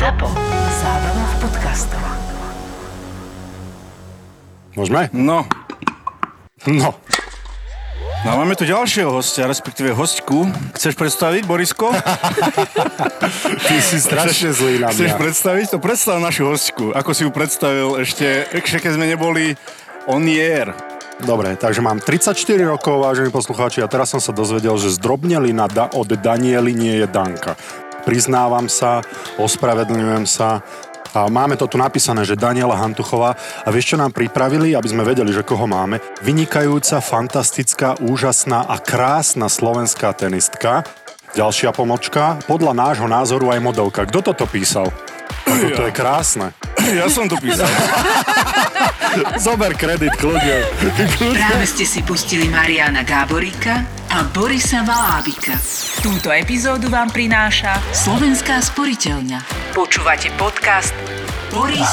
ZAPO. Zábrná v podcastov. Môžeme? No, No. no a máme tu ďalšieho hostia, respektíve hostku. Chceš predstaviť, Borisko? Ty si strašne zlý na Chceš mňa. predstaviť? To predstav našu hostku. Ako si ju predstavil ešte, ešte keď sme neboli on air. Dobre, takže mám 34 rokov, vážení poslucháči, a teraz som sa dozvedel, že zdrobnelina da- od Daniely nie je Danka. Priznávam sa, ospravedlňujem sa, a máme to tu napísané, že Daniela Hantuchová. A vieš, čo nám pripravili, aby sme vedeli, že koho máme? Vynikajúca, fantastická, úžasná a krásna slovenská tenistka. Ďalšia pomočka, podľa nášho názoru aj modelka. Kto toto písal? Ako to je krásne. Ja som to písal. Zober kredit, kľudne. Práve ste si pustili Mariana Gáboríka a Borisa Valábika. Túto epizódu vám prináša Slovenská sporiteľňa. Počúvate podcast Boris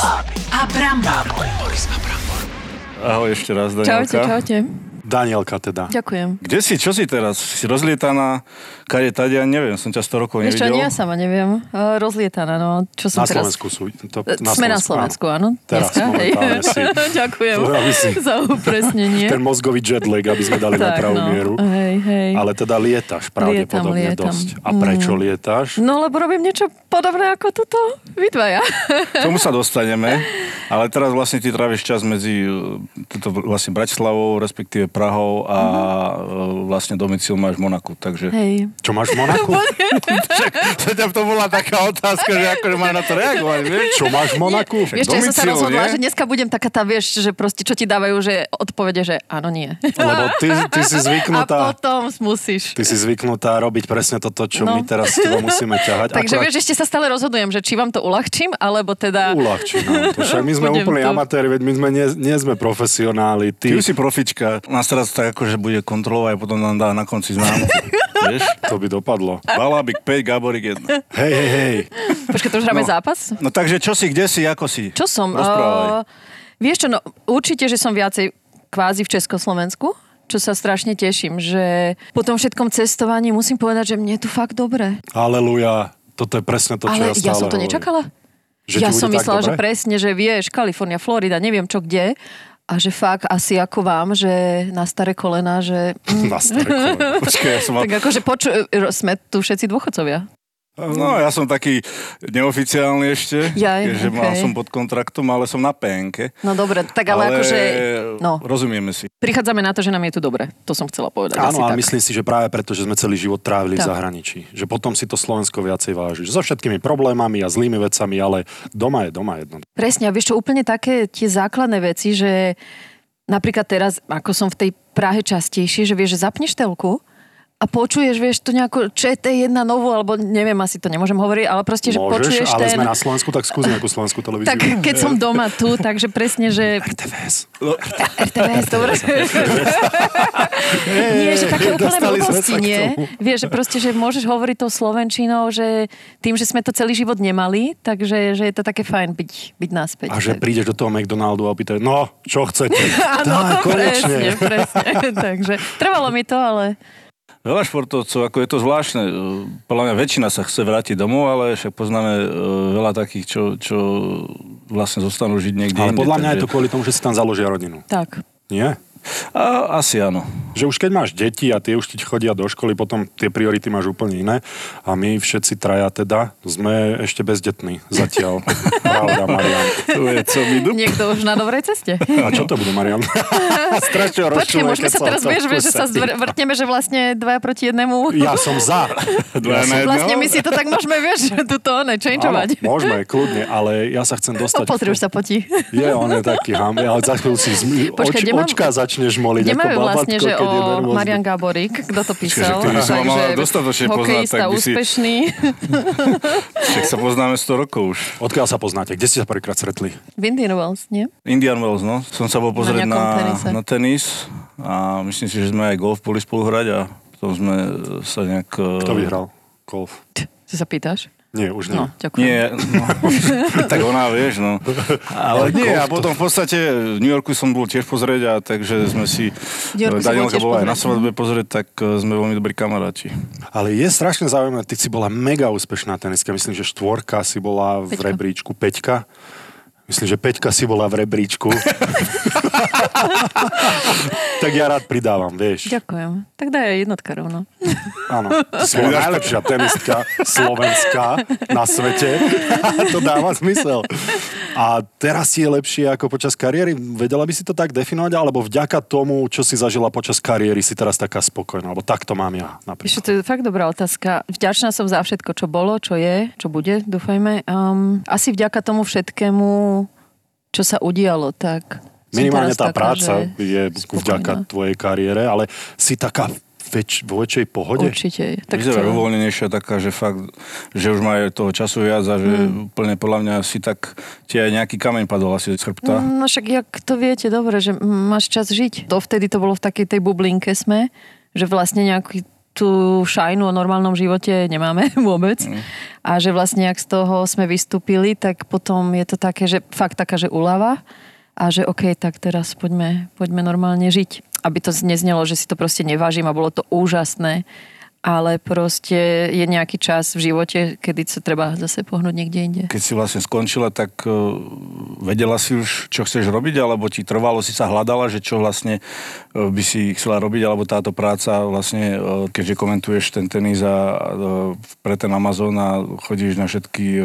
a Brambor. Ahoj ešte raz, Čaute, Danielka. čaute. Danielka teda. Ďakujem. Kde si? Čo si teraz? Si rozlietaná? Kade tady? Ja neviem, som ťa 100 rokov nevidel. nie, ja sama neviem. Uh, rozlietaná, no. Čo som Na teraz... Slovensku sú. To, Sme na Slovensku, áno. Teraz momentálne si. Ďakujem si- za upresnenie. Ten mozgový jetlag, aby sme dali na Tak, pravú no. mieru. Hej, hej. Ale teda lietaš pravdepodobne Lietam, lietam. dosť. A prečo lietaš? No, lebo robím niečo podobné ako toto. Vy dvaja. Tomu sa dostaneme, ale teraz vlastne ty tráviš čas medzi e, toto vlastne Bratislavou, respektíve Prahou a e, vlastne domicil máš v Monaku, takže... Hej. Čo máš v Monaku? To ťa to bola taká otázka, že akože máš na to reagovať, vieš? Čo máš v Monaku? Vieš čo, ja som sa rozhodla, nie? že dneska budem taká tá, vieš, že proste, čo ti dávajú, že odpovede, že áno, nie. Lebo ty, ty si A zvyknutá... potom musíš. Ty si zvyknutá robiť presne toto, čo No. my teraz s tebou musíme ťahať. Takže vieš, ešte sa stále rozhodujem, že či vám to uľahčím, alebo teda... Uľahčí nám to. Však my sme úplne to- amatéri, veď my sme nie, nie sme profesionáli. Ty Ty, si profička. Nás teraz tak akože bude kontrolovať a potom nám dá na konci známku. vieš? to by dopadlo. Balabik 5, Gaborik 1. Hej, hej, hej. Počkaj, to už hráme No. zápas? No takže čo si, kde si, ako si? Čo som? Rozprávaj. Uh, vieš čo, no určite, že som viacej kvázi v Československu, čo sa strašne teším, že po tom všetkom cestovaní musím povedať, že mne je tu fakt dobre. Aleluja. Toto je presne to, čo ja Ale stále ja som to hovorím. nečakala. Že ja som myslela, že presne, že vieš, Kalifornia, Florida, neviem čo kde, a že fakt asi ako vám, že na staré kolena, že... Na staré koleno. Počkaj, ja som mal... Tak akože poču, sme tu všetci dôchodcovia. No, ja som taký neoficiálny ešte, Jaj, keďže mal okej. som pod kontraktom, ale som na PNK. No dobre, tak ale, akože... No, rozumieme si. prichádzame na to, že nám je tu dobre. To som chcela povedať. Áno, a tak. myslím si, že práve preto, že sme celý život trávili v Tak. zahraničí. Že potom si to Slovensko viacej váži. So všetkými problémami a zlými vecami, ale doma je doma jedno. Presne, a vieš čo, úplne také tie základné veci, že napríklad teraz, ako som v tej Prahe častejšie, že vieš, že zapneš telku a počuješ, vieš, tu nejakú ČT1 novú, alebo neviem, asi to nemôžem hovoriť, ale proste, že Môžeš, počuješ ale ten... sme na Slovensku, tak skús nejakú slovenskú televíziu. Tak keď som doma tu, takže presne, že RTVS. RTVS, dobre. nie, že také sme blbosti, nie? Vieš, že proste, že môžeš hovoriť tou Slovenčinou, že tým, že sme to celý život nemali, takže že je to také fajn byť, byť naspäť. A že prídeš do toho McDonaldu a opýtajú, no, čo chcete? Áno, presne, presne. takže trvalo mi to, ale Veľa športovcov, ako je to zvláštne. e, Podľa mňa väčšina sa chce vrátiť domov, ale však poznáme e, veľa takých, čo, čo vlastne zostanú žiť niekde Ale inde, podľa mňa je to kvôli tomu, že si tam založia rodinu. tak. Nie? A, asi áno. Že už keď máš deti a tie už ti chodia do školy, potom tie priority máš úplne iné. A my všetci traja teda sme ešte bezdetní zatiaľ. Pravda, Marian. To je co. Niekto už na dobrej ceste. A čo to bude, Marian? Strašne Počkej, môžeme keď sa teraz, vieš, že sa vrtneme, že vlastne dvaja proti jednému. Ja som za. Dvaja Ja som- na jedného? Vlastne my si to tak môžeme, vieš, tuto ne, changeovať. Áno, môžeme, kľudne, ale ja sa chcem No, dostať... pozri, už sa potí. Je, on je taký ham, ale za chvíľu si zmi... Počkaj, oč, začneš moliť Kde ako babatko, vlastne, že o. Marian Gáborík, kto to písal. ktorý som mal dostatočne poznať, hokejista tak by si- úspešný. Však sa poznáme 100 rokov už. Odkiaľ sa poznáte? Kde ste sa prvýkrát stretli? v Indian Wells, nie? Indian Wells, no. Som sa bol pozrieť na, tenise. na tenis a myslím si, že sme aj golf boli spolu hrať a potom sme sa nejak... Kto vyhral golf? Si sa pýtaš? Nie, už nie. No, ďakujem. Nie, no, tak ona, vieš, no. Ale nie, a potom v podstate v New Yorku som bol tiež pozrieť a takže sme si, bol Danielka bola aj na svadbe pozrieť, tak eh, sme veľmi dobrí kamaráti. Ale je strašne zaujímavé, ty si bola mega úspešná teniska, myslím, že štvorka si bola v Peťka. rebríčku, peťka. Myslím, že Peťka si bola v rebríčku. tak ja rád pridávam, vieš. Ďakujem. Tak daj aj jednotka rovno. Áno, ty si najlepšia tenistka slovenská na svete. to dáva zmysel. A teraz si je lepšie ako počas kariéry. Vedela by si to tak definovať? Alebo vďaka tomu, čo si zažila počas kariéry, si teraz taká spokojná? Alebo tak to mám ja napríklad. Ešte to je fakt dobrá otázka. Vďačná som za všetko, čo bolo, čo je, čo bude, dúfajme. Um, asi vďaka tomu všetkému, čo sa udialo, tak... Minimálne tá taká, práca je spokojná. vďaka tvojej kariére, ale si taká väč, vo väčšej pohode? Určite. Tak Vyzerá čo? uvoľnenejšia taká, že fakt, že už má toho času viac a že Hmm. úplne podľa mňa si tak, ti aj nejaký kameň padol asi z chrbta. No však jak to viete dobre, že máš čas žiť. Dovtedy to bolo v takej tej bublinke sme, že vlastne nejaký tú šajnu o normálnom živote nemáme vôbec. A že vlastne, ak z toho sme vystúpili, tak potom je to také, že fakt taká, že uľava a že OK, tak teraz poďme, poďme normálne žiť. Aby to neznelo, že si to proste nevážim a bolo to úžasné. Ale proste je nejaký čas v živote, kedy sa treba zase pohnúť niekde inde. Keď si vlastne skončila, tak uh, vedela si už, čo chceš robiť, alebo ti trvalo, si sa hľadala, že čo vlastne uh, by si chcela robiť, alebo táto práca vlastne, uh, keďže komentuješ ten tenis a pre ten Amazon a chodíš na všetky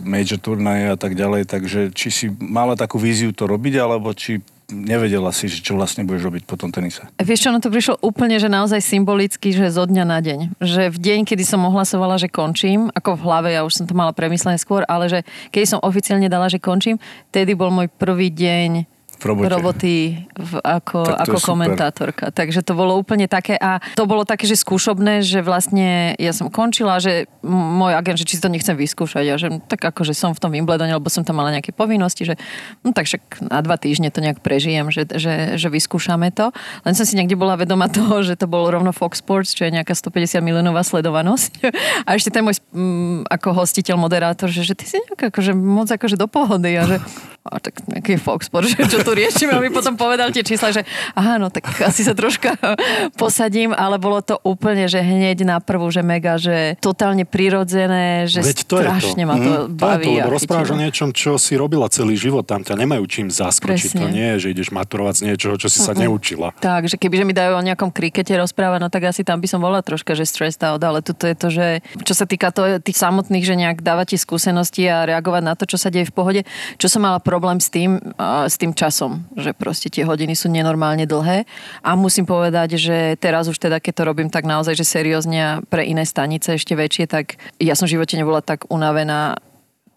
major turnaje a tak ďalej, takže či si mala takú víziu to robiť, alebo či nevedela si, že čo vlastne budeš robiť po tom tenise. Vieš čo, ono to prišlo úplne, že naozaj symbolicky, že zo dňa na deň. Že v deň, kedy som ohlasovala, že končím, ako v hlave, ja už som to mala premyslené skôr, ale že keď som oficiálne dala, že končím, tedy bol môj prvý deň V robote. roboty v, ako, ako super. komentátorka. Takže to bolo úplne také a to bolo také, že skúšobné, že vlastne ja som končila, že môj agent, že či si to nechcem vyskúšať a že tak ako, že som v tom Wimbledone, lebo som tam mala nejaké povinnosti, že no tak však na dva týždne to nejak prežijem, že, že, že vyskúšame to. Len som si niekde bola vedoma toho, že to bolo rovno Fox Sports, čo je nejaká 150 miliónová sledovanosť. A ešte ten môj ako hostiteľ, moderátor, že, že ty si nejak akože moc akože do pohody a že a tak nejaký Fox že čo tu riešime a mi potom povedal tie čísla, že aha, no tak asi sa troška posadím, ale bolo to úplne, že hneď na prvú, že mega, že totálne prirodzené, že Veď to je to. strašne ma to Mhm. baví. To rozprávaš o niečom, čo si robila celý život. Tam ťa nemajú čím zaskočiť. Presne. To nie je, že ideš maturovať z niečoho, čo si sa neučila. Tak, že kebyže mi dajú o nejakom krikete rozprávať, no tak asi tam by som bola troška, že stressed out, ale tuto je to, že čo sa týka to, tých samotných, že nejak dávať skúsenosti a reagovať na to, čo sa deje v pohode. Čo som mala problém s tým, a s tým časom, že proste tie hodiny sú nenormálne dlhé a musím povedať, že teraz už teda, keď to robím tak naozaj, že seriózne pre iné stanice ešte väčšie, tak ja som v živote nebola tak unavená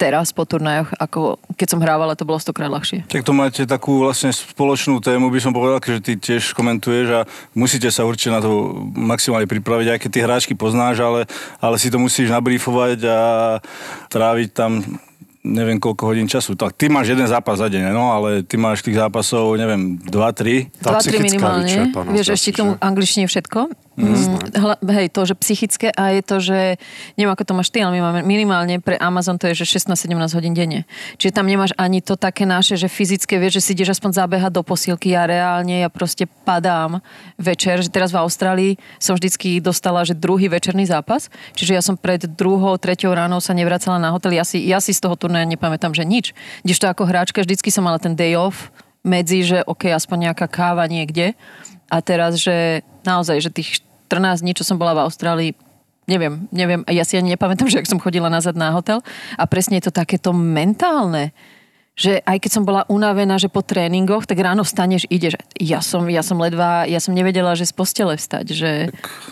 teraz po turnajoch, ako keď som hrávala, to bolo stokrát ľahšie. Tak to máte takú vlastne spoločnú tému, by som povedal, že ty tiež komentuješ a musíte sa určite na to maximálne pripraviť, aj keď tie hráčky poznáš, ale, ale si to musíš nabrífovať a tráviť tam neviem koľko hodín času. Tak ty máš jeden zápas za deň, no, ale ty máš tých zápasov, neviem, 2-3. Tá 2-3 psychická minimálne. Vieš, ešte k tomu že? angličtine všetko. Mm, hla, hej, to, že psychické a je to, že neviem, ako to máš ty, ale my máme minimálne pre Amazon to je, že 16-17 hodín denne. Čiže tam nemáš ani to také naše, že fyzické, vieš, že si ideš aspoň zabehať do posilky a reálne ja proste padám večer, že teraz v Austrálii som vždycky dostala, že druhý večerný zápas, čiže ja som pred druhou, treťou ránou sa nevracala na hotel, ja si, ja si z toho turnaja nepamätám, že nič. Kdežto ako hráčka vždycky som mala ten day off, medzi, že ok, aspoň nejaká káva niekde. A teraz, že naozaj, že tých 14 dní, čo som bola v Austrálii, neviem, neviem, ja si ani nepamätám, že ak som chodila nazad na hotel a presne je to takéto mentálne, že aj keď som bola unavená, že po tréningoch, tak ráno vstaneš, ideš. Ja som, ja som ledva, ja som nevedela, že z postele vstať, že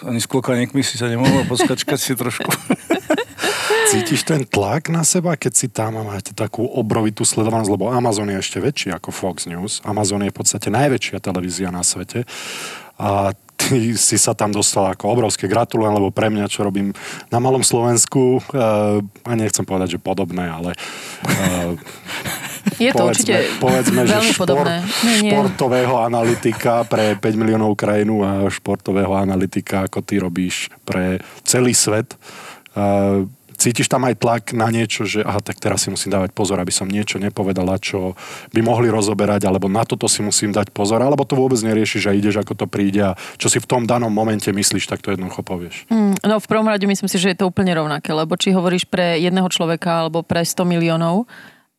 Ani s klokaníkmi si sa nemohla poskačkať si trošku. Cítiš ten tlak na seba, keď si tam a máte takú obrovitú sledovanosť, lebo Amazon je ešte väčší ako Fox News. Amazon je v podstate najväčšia televízia na svete. A ty si sa tam dostal ako obrovské gratulujem, lebo pre mňa, čo robím na malom Slovensku, uh, a nechcem povedať, že podobné, ale uh, je to určite povedzme, že veľmi šport, podobné. Nie, nie. športového analytika pre 5 miliónov krajinu a športového analytika, ako ty robíš pre celý svet. Uh, cítiš tam aj tlak na niečo, že aha, tak teraz si musím dávať pozor, aby som niečo nepovedala, čo by mohli rozoberať, alebo na toto si musím dať pozor, alebo to vôbec neriešiš a ideš, ako to príde a čo si v tom danom momente myslíš, tak to jednoducho povieš. Mm, no v prvom rade myslím si, že je to úplne rovnaké, lebo či hovoríš pre jedného človeka alebo pre 100 miliónov,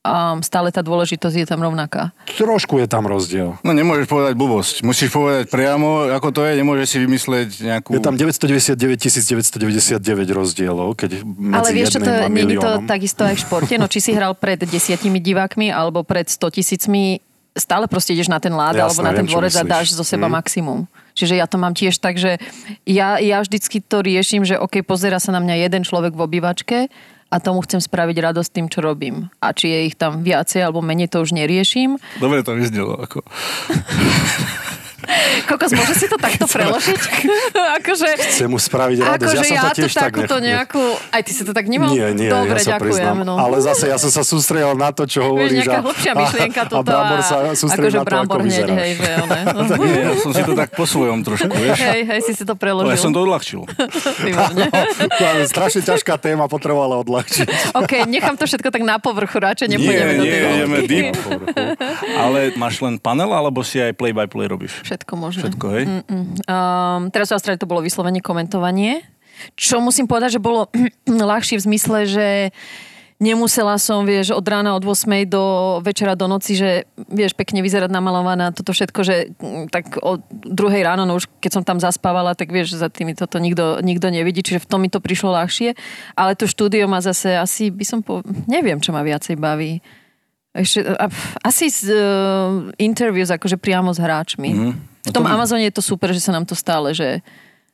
um, stále tá dôležitosť je tam rovnaká. Trošku je tam rozdiel. No nemôžeš povedať blbosť. Musíš povedať priamo, ako to je, nemôžeš si vymyslieť nejakú... Je tam 999 999 rozdielov, keď medzi Ale vieš, čo to, nie je to takisto aj v športe, no či si hral pred desiatimi divákmi alebo pred 100 tisícmi, stále proste ideš na ten lád Jasné, alebo na ten dvorec a dáš zo seba Mm. maximum. Čiže ja to mám tiež tak, že ja, ja vždycky to riešim, že OK, pozera sa na mňa jeden človek v obývačke a tomu chcem spraviť radosť tým, čo robím. A či je ich tam viacej alebo menej, to už neriešim. Dobre to vyznelo. Ako... Kokos, môže si to takto preložiť? akože, Chcem mu spraviť radosť. akože ja som ja, to to tiež tak takúto nech... nejakú... Aj ty si to tak nemal? Nie, nie, Dobre, ja sa ďakujem. priznám. No. Ale zase ja som sa sústredil na to, čo Vieš, hovoríš. nejaká a- hlbšia myšlienka toto. a Brambor sa sústredí akože na to, ako hneď, vyzeráš. hej, že one. Nie, ja som si to tak po svojom trošku, vieš. hej, hej, si si to preložil. ja som to odľahčil. Výborne. Strašne ťažká téma, potrebovala odľahčiť. OK, nechám to všetko tak na povrchu, radšej nepôjdeme do tej ideme hĺbky. deep. Ale máš len panel, alebo si aj play-by-play robíš? Všetko možné. Všetko, hej? Um, teraz v Austrálii to bolo vyslovene komentovanie, čo musím povedať, že bolo ľahšie v zmysle, že nemusela som, vieš, od rána od 8 do večera do noci, že vieš, pekne vyzerať namalovaná, toto všetko, že mm, tak od druhej ráno, no už keď som tam zaspávala, tak vieš, za tými toto nikto, nikto nevidí, čiže v tom mi to prišlo ľahšie, ale to štúdio ma zase asi, by som po... neviem, čo ma viacej baví. Ešte, asi z uh, interviews, akože priamo s hráčmi. Mhm. V tom Amazone je to super, že sa nám to stále, že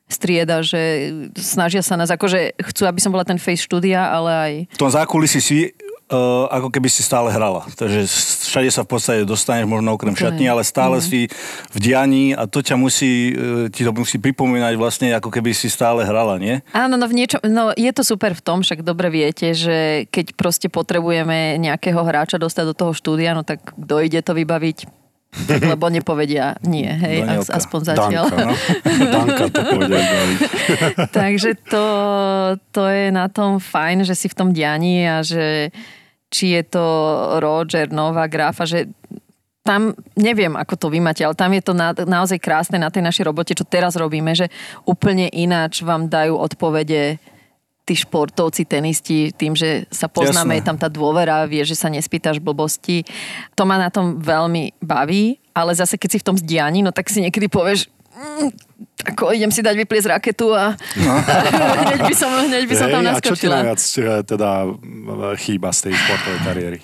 strieda, že snažia sa nás, akože chcú, aby som bola ten face štúdia, ale aj... V tom zákulisí si uh, ako keby si stále hrala. Takže všade sa v podstate dostaneš, možno okrem To je. šatní, ale stále si v dianí a to ťa musí, uh, ti to musí pripomínať vlastne, ako keby si stále hrala, nie? Áno, no, v niečom, no je to super v tom, však dobre viete, že keď proste potrebujeme nejakého hráča dostať do toho štúdia, no tak dojde to vybaviť, tak, lebo nepovedia nie, hej, Danielka. aspoň zatiaľ. Danka, no. Danka to baviť. Takže to, to je na tom fajn, že si v tom dianí a že či je to Roger, Nova, Grafa, že tam, neviem, ako to vy máte, ale tam je to na, naozaj krásne na tej našej robote, čo teraz robíme, že úplne ináč vám dajú odpovede tí športovci, tenisti, tým, že sa poznáme, Jasné. je tam tá dôvera, vie, že sa nespýtaš blbosti. To ma na tom veľmi baví, ale zase keď si v tom zdianí, no tak si niekedy povieš, ako idem si dať vypliesť raketu a no. hneď by som, hneď by som tam Hej, a čo ti naskočila. najviac eh, teda chýba z tej športovej kariéry?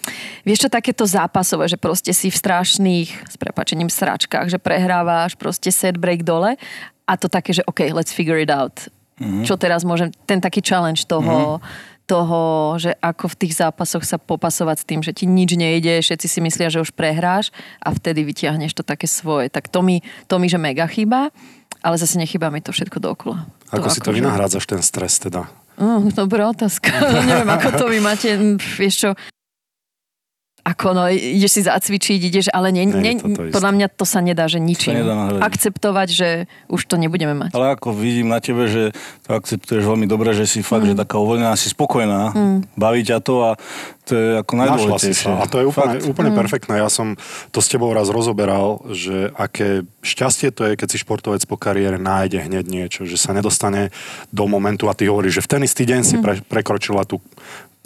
Vieš čo, takéto zápasové, že proste si v strašných, s prepačením, sračkách, že prehrávaš proste set break dole a to také, že OK, let's figure it out. Mm-hmm. Čo teraz môžem, ten taký challenge toho, mm-hmm. Toho, že ako v tých zápasoch sa popasovať s tým, že ti nič nejde, všetci si myslia, že už prehráš a vtedy vytiahneš to také svoje. Tak to mi, to mi že mega chýba, ale zase nechýba mi to všetko dookola. Ako si to akože- vynahrádzaš, ten stres teda? Uh, dobrá otázka. Neviem, ako to vy máte, mm, vieš čo, ako no, ideš si zacvičiť, ideš, ale to to isté. podľa mňa to sa nedá, že ničím. Akceptovať, že už to nebudeme mať. Ale ako vidím na tebe, že to akceptuješ veľmi dobre, že si fakt, Mm. že taká uvoľnená, si spokojná, baví ťa to a to je ako najdôležitejšie. A to je úplne, Fakt. úplne perfektné. Ja som to s tebou raz rozoberal, že aké šťastie to je, keď si športovec po kariére nájde hneď niečo, že sa nedostane do momentu a ty hovoríš, že v ten istý deň si pre, prekročila tú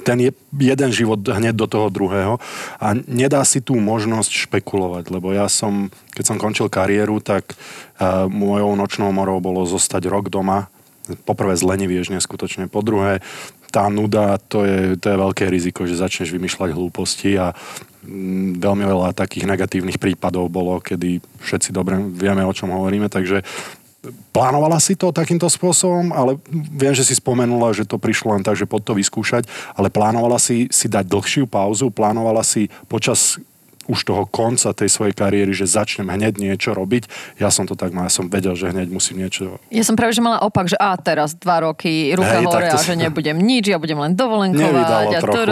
ten je, jeden život hneď do toho druhého a nedá si tú možnosť špekulovať, lebo ja som, keď som končil kariéru, tak uh, mojou nočnou morou bolo zostať rok doma, poprvé zlenivieš neskutočne, po druhé tá nuda, to je, to je veľké riziko, že začneš vymýšľať hlúposti a mm, veľmi veľa takých negatívnych prípadov bolo, kedy všetci dobre vieme, o čom hovoríme, takže plánovala si to takýmto spôsobom, ale viem, že si spomenula, že to prišlo len tak, že pod to vyskúšať, ale plánovala si si dať dlhšiu pauzu, plánovala si počas už toho konca tej svojej kariéry, že začnem hneď niečo robiť. Ja som to tak mal, ja som vedel, že hneď musím niečo... Ja som práve, že mala opak, že a teraz dva roky, ruka Hej, hore a že sa- nebudem nič, ja budem len dovolenkovať. A, trochu,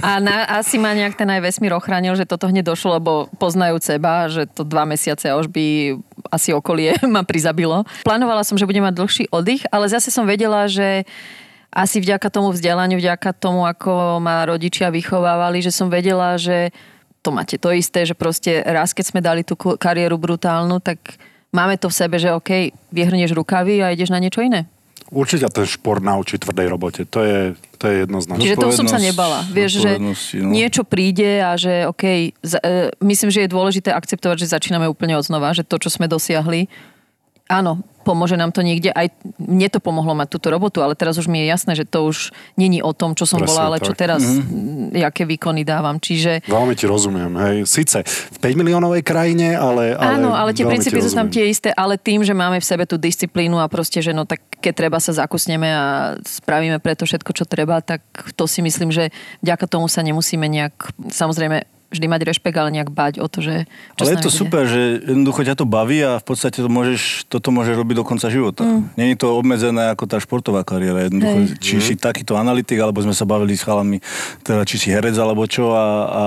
a na, asi ma nejak ten aj vesmír ochránil, že toto hneď došlo, lebo poznajú seba, že to dva mesiace a už by asi okolie ma prizabilo. Plánovala som, že budem mať dlhší oddych, ale zase som vedela, že asi vďaka tomu vzdelaniu, vďaka tomu, ako ma rodičia vychovávali, že som vedela, že to máte to isté, že proste raz, keď sme dali tú kariéru brutálnu, tak máme to v sebe, že OK, vyhrnieš rukavy a ideš na niečo iné. Určite ten šport naučí tvrdej robote. To je, to je jednoznačné. Čiže toho som sa nebala. Vieš, že no. niečo príde a že OK, z, e, myslím, že je dôležité akceptovať, že začíname úplne od znova, že to, čo sme dosiahli, áno, pomôže nám to niekde. Aj mne to pomohlo mať túto robotu, ale teraz už mi je jasné, že to už není o tom, čo som Presne bola, ale tak. čo teraz, mm-hmm. jaké výkony dávam. Čiže... Veľmi ti rozumiem, hej. Sice v 5 miliónovej krajine, ale... ale Áno, ale tie princípy sú tam tie isté, ale tým, že máme v sebe tú disciplínu a proste, že no tak keď treba sa zakusneme a spravíme preto všetko, čo treba, tak to si myslím, že vďaka tomu sa nemusíme nejak, samozrejme vždy mať rešpekt, ale nejak bať o to, že čo Ale je to bude. super, že jednoducho ťa to baví a v podstate to môžeš, toto môže robiť do konca života. Mm. Není to obmedzené ako tá športová kariéra. Jednoducho, Hej. či mm. si takýto analytik, alebo sme sa bavili s chalami, teda či si herec alebo čo a, a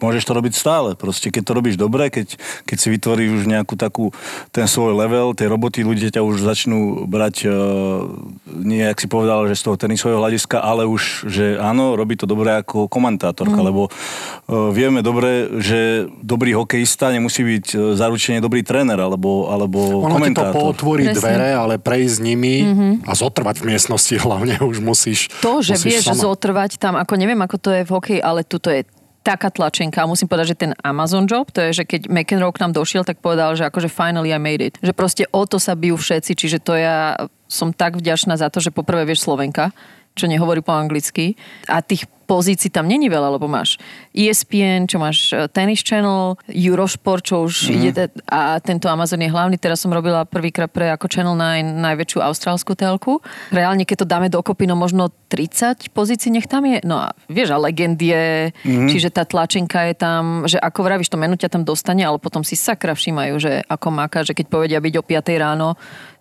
môžeš to robiť stále. Proste keď to robíš dobre, keď, keď si vytvoríš už nejakú takú, ten svoj level, tej roboty, ľudia ťa už začnú brať, uh, nie, ak si povedal, že z toho tenisového hľadiska, ale už, že áno, robí to dobre ako komentátorka, mm. lebo uh, vieme dobre, že dobrý hokejista nemusí byť e, zaručene dobrý tréner alebo, alebo ono komentátor. Ono ti to pootvorí dvere, ale prejsť nimi mm-hmm. a zotrvať v miestnosti hlavne už musíš To, že musíš vieš sama. zotrvať tam, ako neviem, ako to je v hokeji, ale tuto je taká tlačenka. Musím povedať, že ten Amazon job, to je, že keď McEnroe k nám došiel, tak povedal, že akože finally I made it. Že proste o to sa bijú všetci, čiže to ja som tak vďačná za to, že poprvé vieš Slovenka, čo nehovorí po anglicky. A tých pozícií tam není veľa, lebo máš ESPN, čo máš e, Tennis Channel, Eurosport, čo už mm-hmm. ide a tento Amazon je hlavný. Teraz som robila prvýkrát pre ako Channel 9 najväčšiu austrálskú telku. Reálne, keď to dáme dokopy, no možno 30 pozícií nech tam je. No a vieš, a legend je, mm-hmm. čiže tá tlačenka je tam, že ako vravíš, to menu ťa tam dostane, ale potom si sakra všímajú, že ako máka, že keď povedia byť o 5 ráno,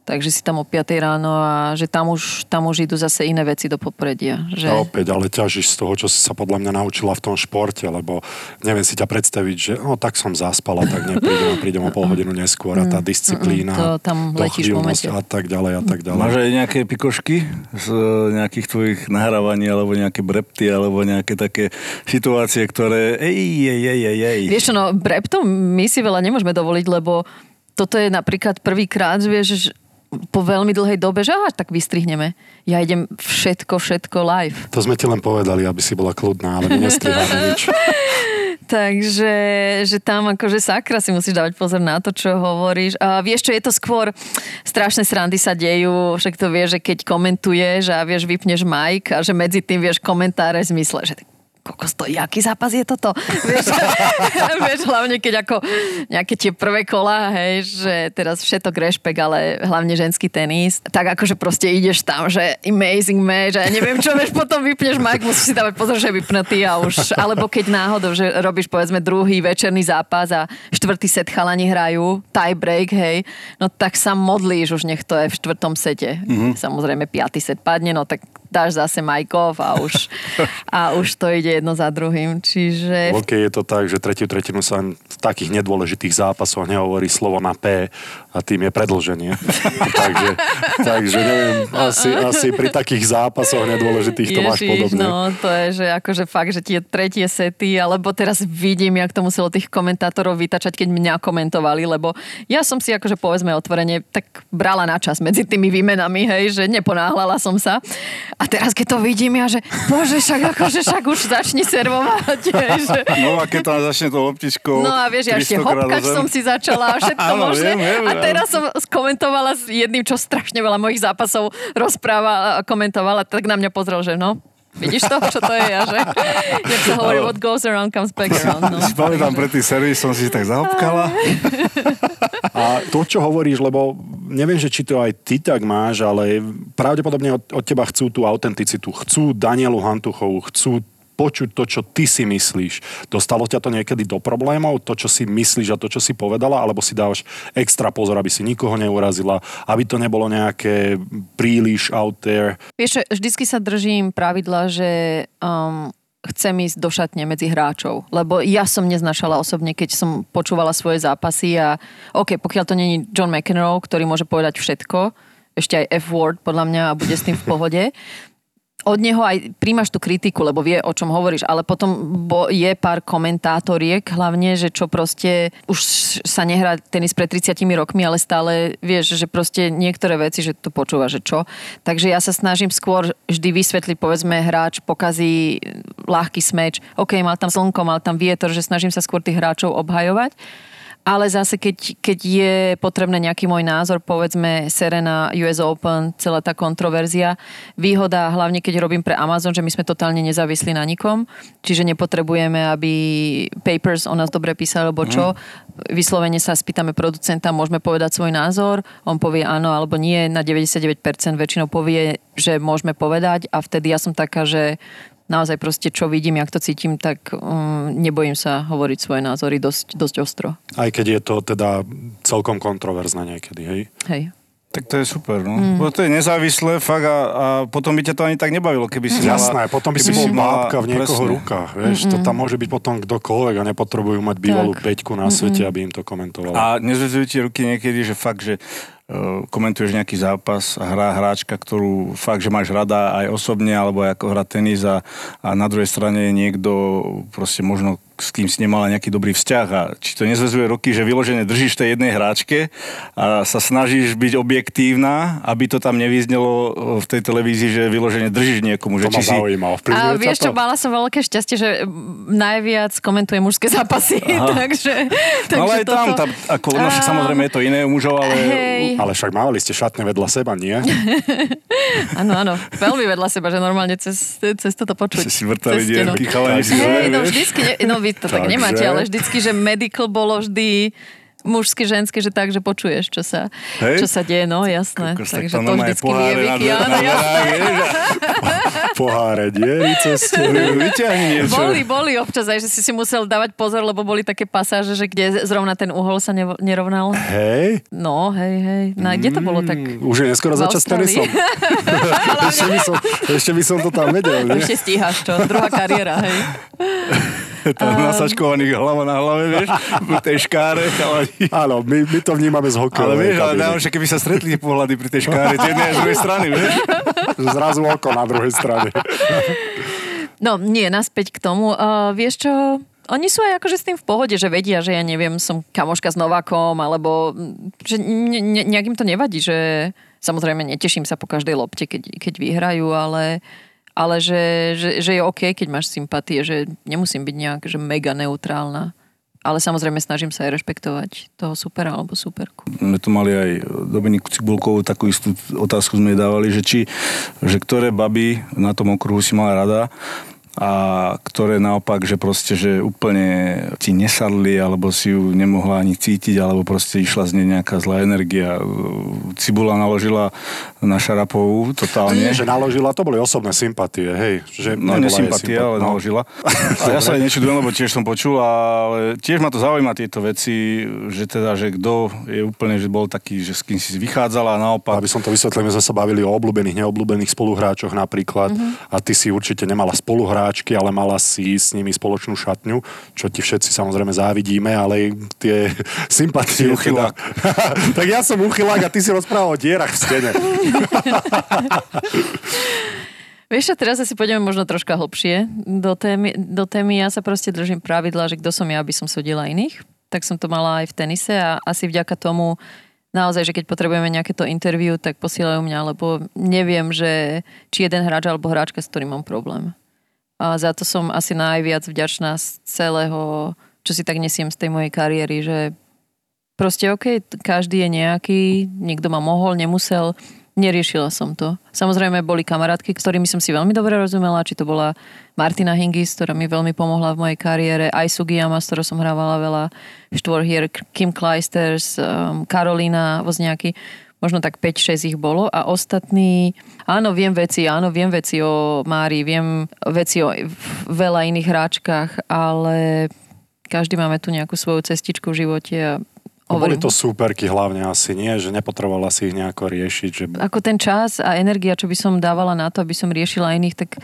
takže si tam o 5 ráno a že tam už, tam už idú zase iné veci do popredia. Že... A opäť, ale ťažíš z toho, čo si sa podľa mňa naučila v tom športe, lebo neviem si ťa predstaviť, že no tak som zaspala, tak neprídem a prídem o pol hodinu neskôr a tá mm, disciplína, to tam letíš a tak ďalej a tak ďalej. Máš aj nejaké pikošky z e, nejakých tvojich nahrávaní alebo nejaké brepty alebo nejaké také situácie, ktoré ej, ej, ej, ej, ej. Vieš no, breptom my si veľa nemôžeme dovoliť, lebo toto je napríklad prvýkrát, vieš, po veľmi dlhej dobe, že až tak vystrihneme. Ja idem všetko, všetko live. To sme ti len povedali, aby si bola kľudná, ale my nestriháme nič. Takže že tam akože sakra si musíš dávať pozor na to, čo hovoríš. A vieš čo, je to skôr strašné srandy sa dejú, však to vieš, že keď komentuješ a vieš, vypneš mic a že medzi tým vieš komentáre v zmysle, že kokos to, aký zápas je toto? vieš, vieš, hlavne keď ako nejaké tie prvé kola, hej, že teraz všetok rešpek, ale hlavne ženský tenis, tak akože proste ideš tam, že amazing match a neviem čo, vieš, potom vypneš mic, musíš si dávať pozor, že je vypnutý a už, alebo keď náhodou, že robíš povedzme druhý večerný zápas a štvrtý set chalani hrajú, tie break, hej, no tak sa modlíš už nech to je v štvrtom sete. Mm-hmm. Samozrejme, piatý set padne, no tak dáš zase majkov a už, a už to ide jedno za druhým. Čiže... OK, je to tak, že tretiu tretinu sa v takých nedôležitých zápasoch nehovorí slovo na P a tým je predlženie. takže, takže neviem, asi, asi pri takých zápasoch nedôležitých to Ježiš, máš podobne. no, to je, že akože fakt, že tie tretie sety, alebo teraz vidím, jak to muselo tých komentátorov vytačať, keď mňa komentovali, lebo ja som si akože povedzme otvorene tak brala na čas medzi tými výmenami, hej, že neponáhlala som sa. A teraz, keď to vidím, ja, že bože, však akože však už začni servovať. Že... No a keď tam začne to loptičkou. No a vieš, ja ešte hopkač som si začala a všetko Áno, možné. Viem, viem, a teraz som skomentovala s jedným, čo strašne veľa mojich zápasov rozpráva a komentovala, tak na mňa pozrel, že no, Vidíš to, čo to je ja, že? Jak sa hovorí, what goes around comes back around. No. Pamätám, pre tý servis som si tak zahopkala. A to, čo hovoríš, lebo neviem, že či to aj ty tak máš, ale pravdepodobne od, od teba chcú tú autenticitu. Chcú Danielu Hantuchovú, chcú počuť to, čo ty si myslíš. Dostalo ťa to niekedy do problémov, to, čo si myslíš a to, čo si povedala, alebo si dávaš extra pozor, aby si nikoho neurazila, aby to nebolo nejaké príliš out there? Vieš, vždycky sa držím pravidla, že um, chcem ísť do šatne medzi hráčov. Lebo ja som neznašala osobne, keď som počúvala svoje zápasy a OK, pokiaľ to není John McEnroe, ktorý môže povedať všetko, ešte aj F-word podľa mňa a bude s tým v pohode, od neho aj príjmaš tú kritiku, lebo vie, o čom hovoríš, ale potom bo je pár komentátoriek, hlavne, že čo proste už sa nehrá tenis pred 30 rokmi, ale stále vieš, že proste niektoré veci, že to počúva, že čo. Takže ja sa snažím skôr vždy vysvetliť, povedzme, hráč pokazí ľahký smeč, OK, mal tam slnko, mal tam vietor, že snažím sa skôr tých hráčov obhajovať ale zase keď, keď je potrebné nejaký môj názor, povedzme Serena, US Open, celá tá kontroverzia, výhoda, hlavne keď robím pre Amazon, že my sme totálne nezávislí na nikom, čiže nepotrebujeme, aby papers o nás dobre písali, alebo čo. Mm. Vyslovene sa spýtame producenta, môžeme povedať svoj názor, on povie áno alebo nie, na 99% väčšinou povie, že môžeme povedať a vtedy ja som taká, že naozaj proste čo vidím, jak to cítim, tak um, nebojím sa hovoriť svoje názory dosť, dosť ostro. Aj keď je to teda celkom kontroverzné niekedy, hej? Hej. Tak to je super, no. Mm. to je nezávislé, fakt a, a potom by ťa to ani tak nebavilo, keby si Jasné, mala, potom by si bol bábka v niekoho presne. rukách, vieš, Mm-mm. to tam môže byť potom kdokoľvek a nepotrebujú mať bývalú tak. peťku na svete, Mm-mm. aby im to komentoval. A nezvezujú ti ruky niekedy, že fakt, že Eh, komentuješ nejaký zápas a hrá hráčka, ktorú fakt, že máš rada aj osobne, alebo ako hrá tenis a, a na druhej strane je niekto proste možno s kým si nemala nejaký dobrý vzťah a či to nezvezuje roky, že vyložene držíš tej jednej hráčke a sa snažíš byť objektívna, aby to tam nevyznelo v tej televízii, že vyložene držíš niekomu. To že či si... A vieš čo, mala som veľké šťastie, že najviac komentuje mužské zápasy, takže, takže no, ale aj toto... tam, tam ako, no však samozrejme je to iné u mužov, ale... Hej. Ale však mali ste šatne vedľa seba, nie? Áno, áno, veľmi vedľa seba, že normálne cez, cez toto počuť. Si vrtali dierky, chalani si Hej, no vždycky, ne, no vy to tak nemáte, ale vždycky, že medical bolo vždy mužsky, ženské, že tak, že počuješ, čo sa, čo sa deje, no jasné. Kukos, Takže to, to vždycky vie Vicky, áno, jasné. Poháre, diery cez Vyťahni niečo. Boli, boli občas aj, že si si musel dávať pozor, lebo boli také pasáže, že kde zrovna ten uhol sa nerovnal. Hej? No, hej, hej. No, kde to bolo tak? Mm, už je neskoro začať s tenisom. ešte, by som, ešte by som to tam vedel. Nie? Ešte stíhaš, čo? Druhá kariéra, hej. Tam um... nasačkovaný hlava na hlave, vieš, v tej škáre. Ale... Áno, my, my to vnímame z hokeja. Ale vieš, ale najhoršie, keby sa stretli pohľady pri tej škáre, z jednej a z druhej strany, vieš. Zrazu oko na druhej strane. No, nie, naspäť k tomu. Uh, vieš čo, oni sú aj akože s tým v pohode, že vedia, že ja neviem, som kamoška s Novakom, alebo že ne, ne, nejak im to nevadí, že samozrejme neteším sa po každej lopte, keď, keď vyhrajú, ale ale že, že, že je OK, keď máš sympatie, že nemusím byť nejak že mega neutrálna. Ale samozrejme snažím sa aj rešpektovať toho supera alebo superku. My tu mali aj Dominiku Cibulkovú takú istú otázku sme dávali, že či, že ktoré baby na tom okruhu si mala rada a ktoré naopak, že proste, že úplne ti nesadli, alebo si ju nemohla ani cítiť, alebo proste išla z nej nejaká zlá energia. Cibula naložila na Šarapovú totálne. Nie, že naložila, to boli osobné sympatie, hej. Že no, nesympatie, ale no. naložila. A ja sa aj nečudujem, lebo tiež som počul, ale tiež ma to zaujíma tieto veci, že teda, že kto je úplne, že bol taký, že s kým si vychádzala a naopak. Aby som to vysvetlil, my sme sa bavili o obľúbených, neobľúbených spoluhráčoch napríklad mm-hmm. a ty si určite nemala spoluhráč hráčky, ale mala si s nimi spoločnú šatňu, čo ti všetci samozrejme závidíme, ale tie sympatie... Teda... tak ja som uchylák a ty si rozprával o dierach v stene. Vieš čo, teraz asi pôjdeme možno troška hlbšie do témy, do témy. Ja sa proste držím pravidla, že kto som ja, aby som súdila iných. Tak som to mala aj v tenise a asi vďaka tomu naozaj, že keď potrebujeme nejaké to interview, tak posielajú mňa, lebo neviem, že či jeden hráč alebo hráčka, s ktorým mám problém. A za to som asi najviac vďačná z celého, čo si tak nesiem z tej mojej kariéry, že proste OK, každý je nejaký, niekto ma mohol, nemusel, neriešila som to. Samozrejme boli kamarátky, ktorými som si veľmi dobre rozumela, či to bola Martina Hingis, ktorá mi veľmi pomohla v mojej kariére, aj Sugiyama, s ktorou som hrávala veľa, Štvorhier, Kim Kleisters, um, Karolina Vozňáky možno tak 5-6 ich bolo a ostatní, áno, viem veci, áno, viem veci o Mári, viem veci o veľa iných hráčkach, ale každý máme tu nejakú svoju cestičku v živote a No boli to súperky hlavne asi, nie? Že nepotrebovala si ich nejako riešiť. Že... Ako ten čas a energia, čo by som dávala na to, aby som riešila iných, tak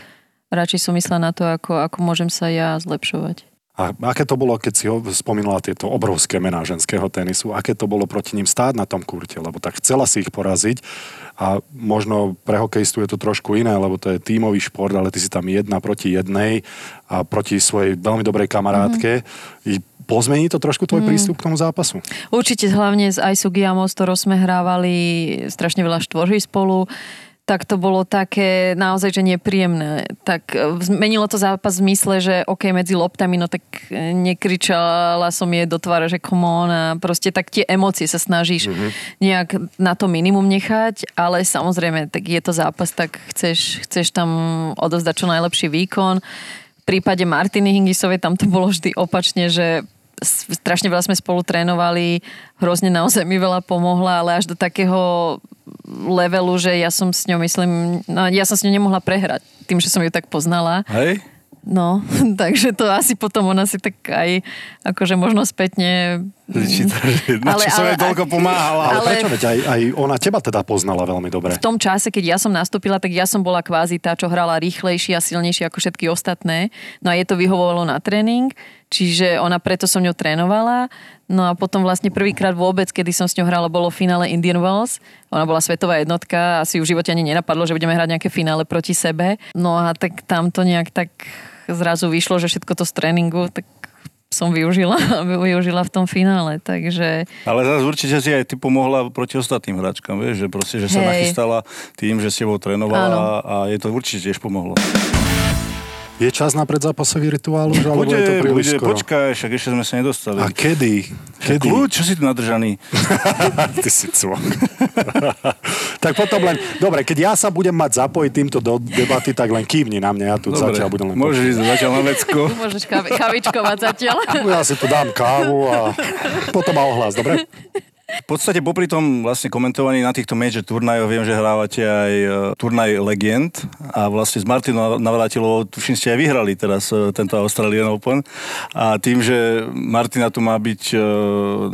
radšej som myslela na to, ako, ako môžem sa ja zlepšovať. A aké to bolo, keď si spomínala tieto obrovské mená ženského tenisu, aké to bolo proti ním stáť na tom kurte, lebo tak chcela si ich poraziť a možno pre hokejistu je to trošku iné, lebo to je tímový šport, ale ty si tam jedna proti jednej a proti svojej veľmi dobrej kamarátke. Mm-hmm. Pozmení to trošku tvoj mm. prístup k tomu zápasu? Určite, hlavne z Aisu Giamos, ktorou sme hrávali strašne veľa štvorží spolu tak to bolo také naozaj, že nepríjemné. Tak e, zmenilo to zápas v zmysle, že OK, medzi loptami, no tak e, nekričala som jej do tváre, že come on a proste tak tie emócie sa snažíš mm-hmm. nejak na to minimum nechať, ale samozrejme, tak je to zápas, tak chceš, chceš tam odovzdať čo najlepší výkon. V prípade Martiny Hingisovej tam to bolo vždy opačne, že strašne veľa sme spolu trénovali, hrozne naozaj mi veľa pomohla, ale až do takého levelu, že ja som s ňou, myslím, no, ja som s ňou nemohla prehrať, tým, že som ju tak poznala. Hej? No, takže to asi potom ona si tak aj akože možno spätne... Na čo som jej toľko pomáhala. Ale, ale prečo? Veď aj, aj ona teba teda poznala veľmi dobre. V tom čase, keď ja som nastúpila, tak ja som bola kvázi tá, čo hrala rýchlejšie a silnejšie ako všetky ostatné. No a je to vyhovovalo na tréning, čiže ona preto som ňou trénovala. No a potom vlastne prvýkrát vôbec, kedy som s ňou hrala, bolo finále Indian Wells. Ona bola svetová jednotka, asi v živote ani nenapadlo, že budeme hrať nejaké finále proti sebe. No a tak tam to nejak tak zrazu vyšlo, že všetko to z tréningu, tak som využila, využila v tom finále, takže... Ale zase určite si aj ty pomohla proti ostatným hráčkam, vieš, že proste, že sa Hej. nachystala tým, že s tebou trénovala a je to určite tiež pomohlo. Je čas na predzápasový rituál už, alebo bude, je to príliš bude, skoro? počkaj, však ešte sme sa nedostali. A kedy? Kedy? Kľúč, čo si tu nadržaný? Ty si cvok. tak potom len, dobre, keď ja sa budem mať zapojiť týmto do debaty, tak len kývni na mňa, ja tu dobre, zatiaľ budem len... Môžeš ísť zatiaľ na vecko. Môžeš kavičkovať zatiaľ. ja si tu dám kávu a potom ohlas, dobre? V podstate popri tom vlastne komentovaní na týchto major turnajoch viem, že hrávate aj uh, turnaj Legend a vlastne s Martinou Navratilovou tuším ste aj vyhrali teraz uh, tento Australian Open a tým, že Martina tu má byť uh,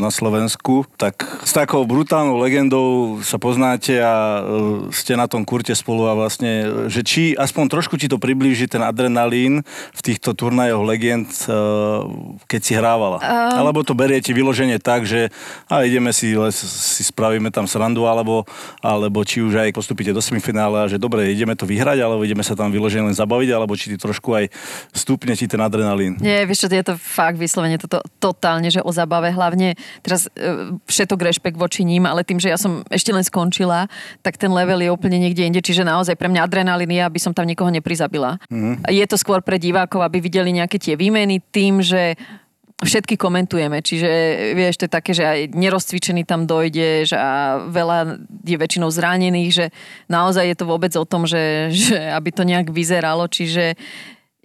na Slovensku, tak s takou brutálnou legendou sa poznáte a ste na tom kurte spolu a vlastne, že či aspoň trošku ti to priblíži ten adrenalín v týchto turnajoch Legend, keď si hrávala. Um... Alebo to beriete vyloženie tak, že a ideme si si, si spravíme tam srandu, alebo, alebo či už aj postupíte do semifinále a že dobre, ideme to vyhrať, alebo ideme sa tam vyložené len zabaviť, alebo či ty trošku aj stúpne ti ten adrenalín. Nie, vieš čo, je to fakt vyslovene toto totálne, že o zabave, hlavne teraz e, všetok rešpekt voči ním, ale tým, že ja som ešte len skončila, tak ten level je úplne niekde inde, čiže naozaj pre mňa adrenalín je, aby som tam nikoho neprizabila. Mm-hmm. Je to skôr pre divákov, aby videli nejaké tie výmeny tým, že všetky komentujeme, čiže vieš, to je také, že aj nerozcvičený tam dojdeš a veľa je väčšinou zranených, že naozaj je to vôbec o tom, že, že aby to nejak vyzeralo, čiže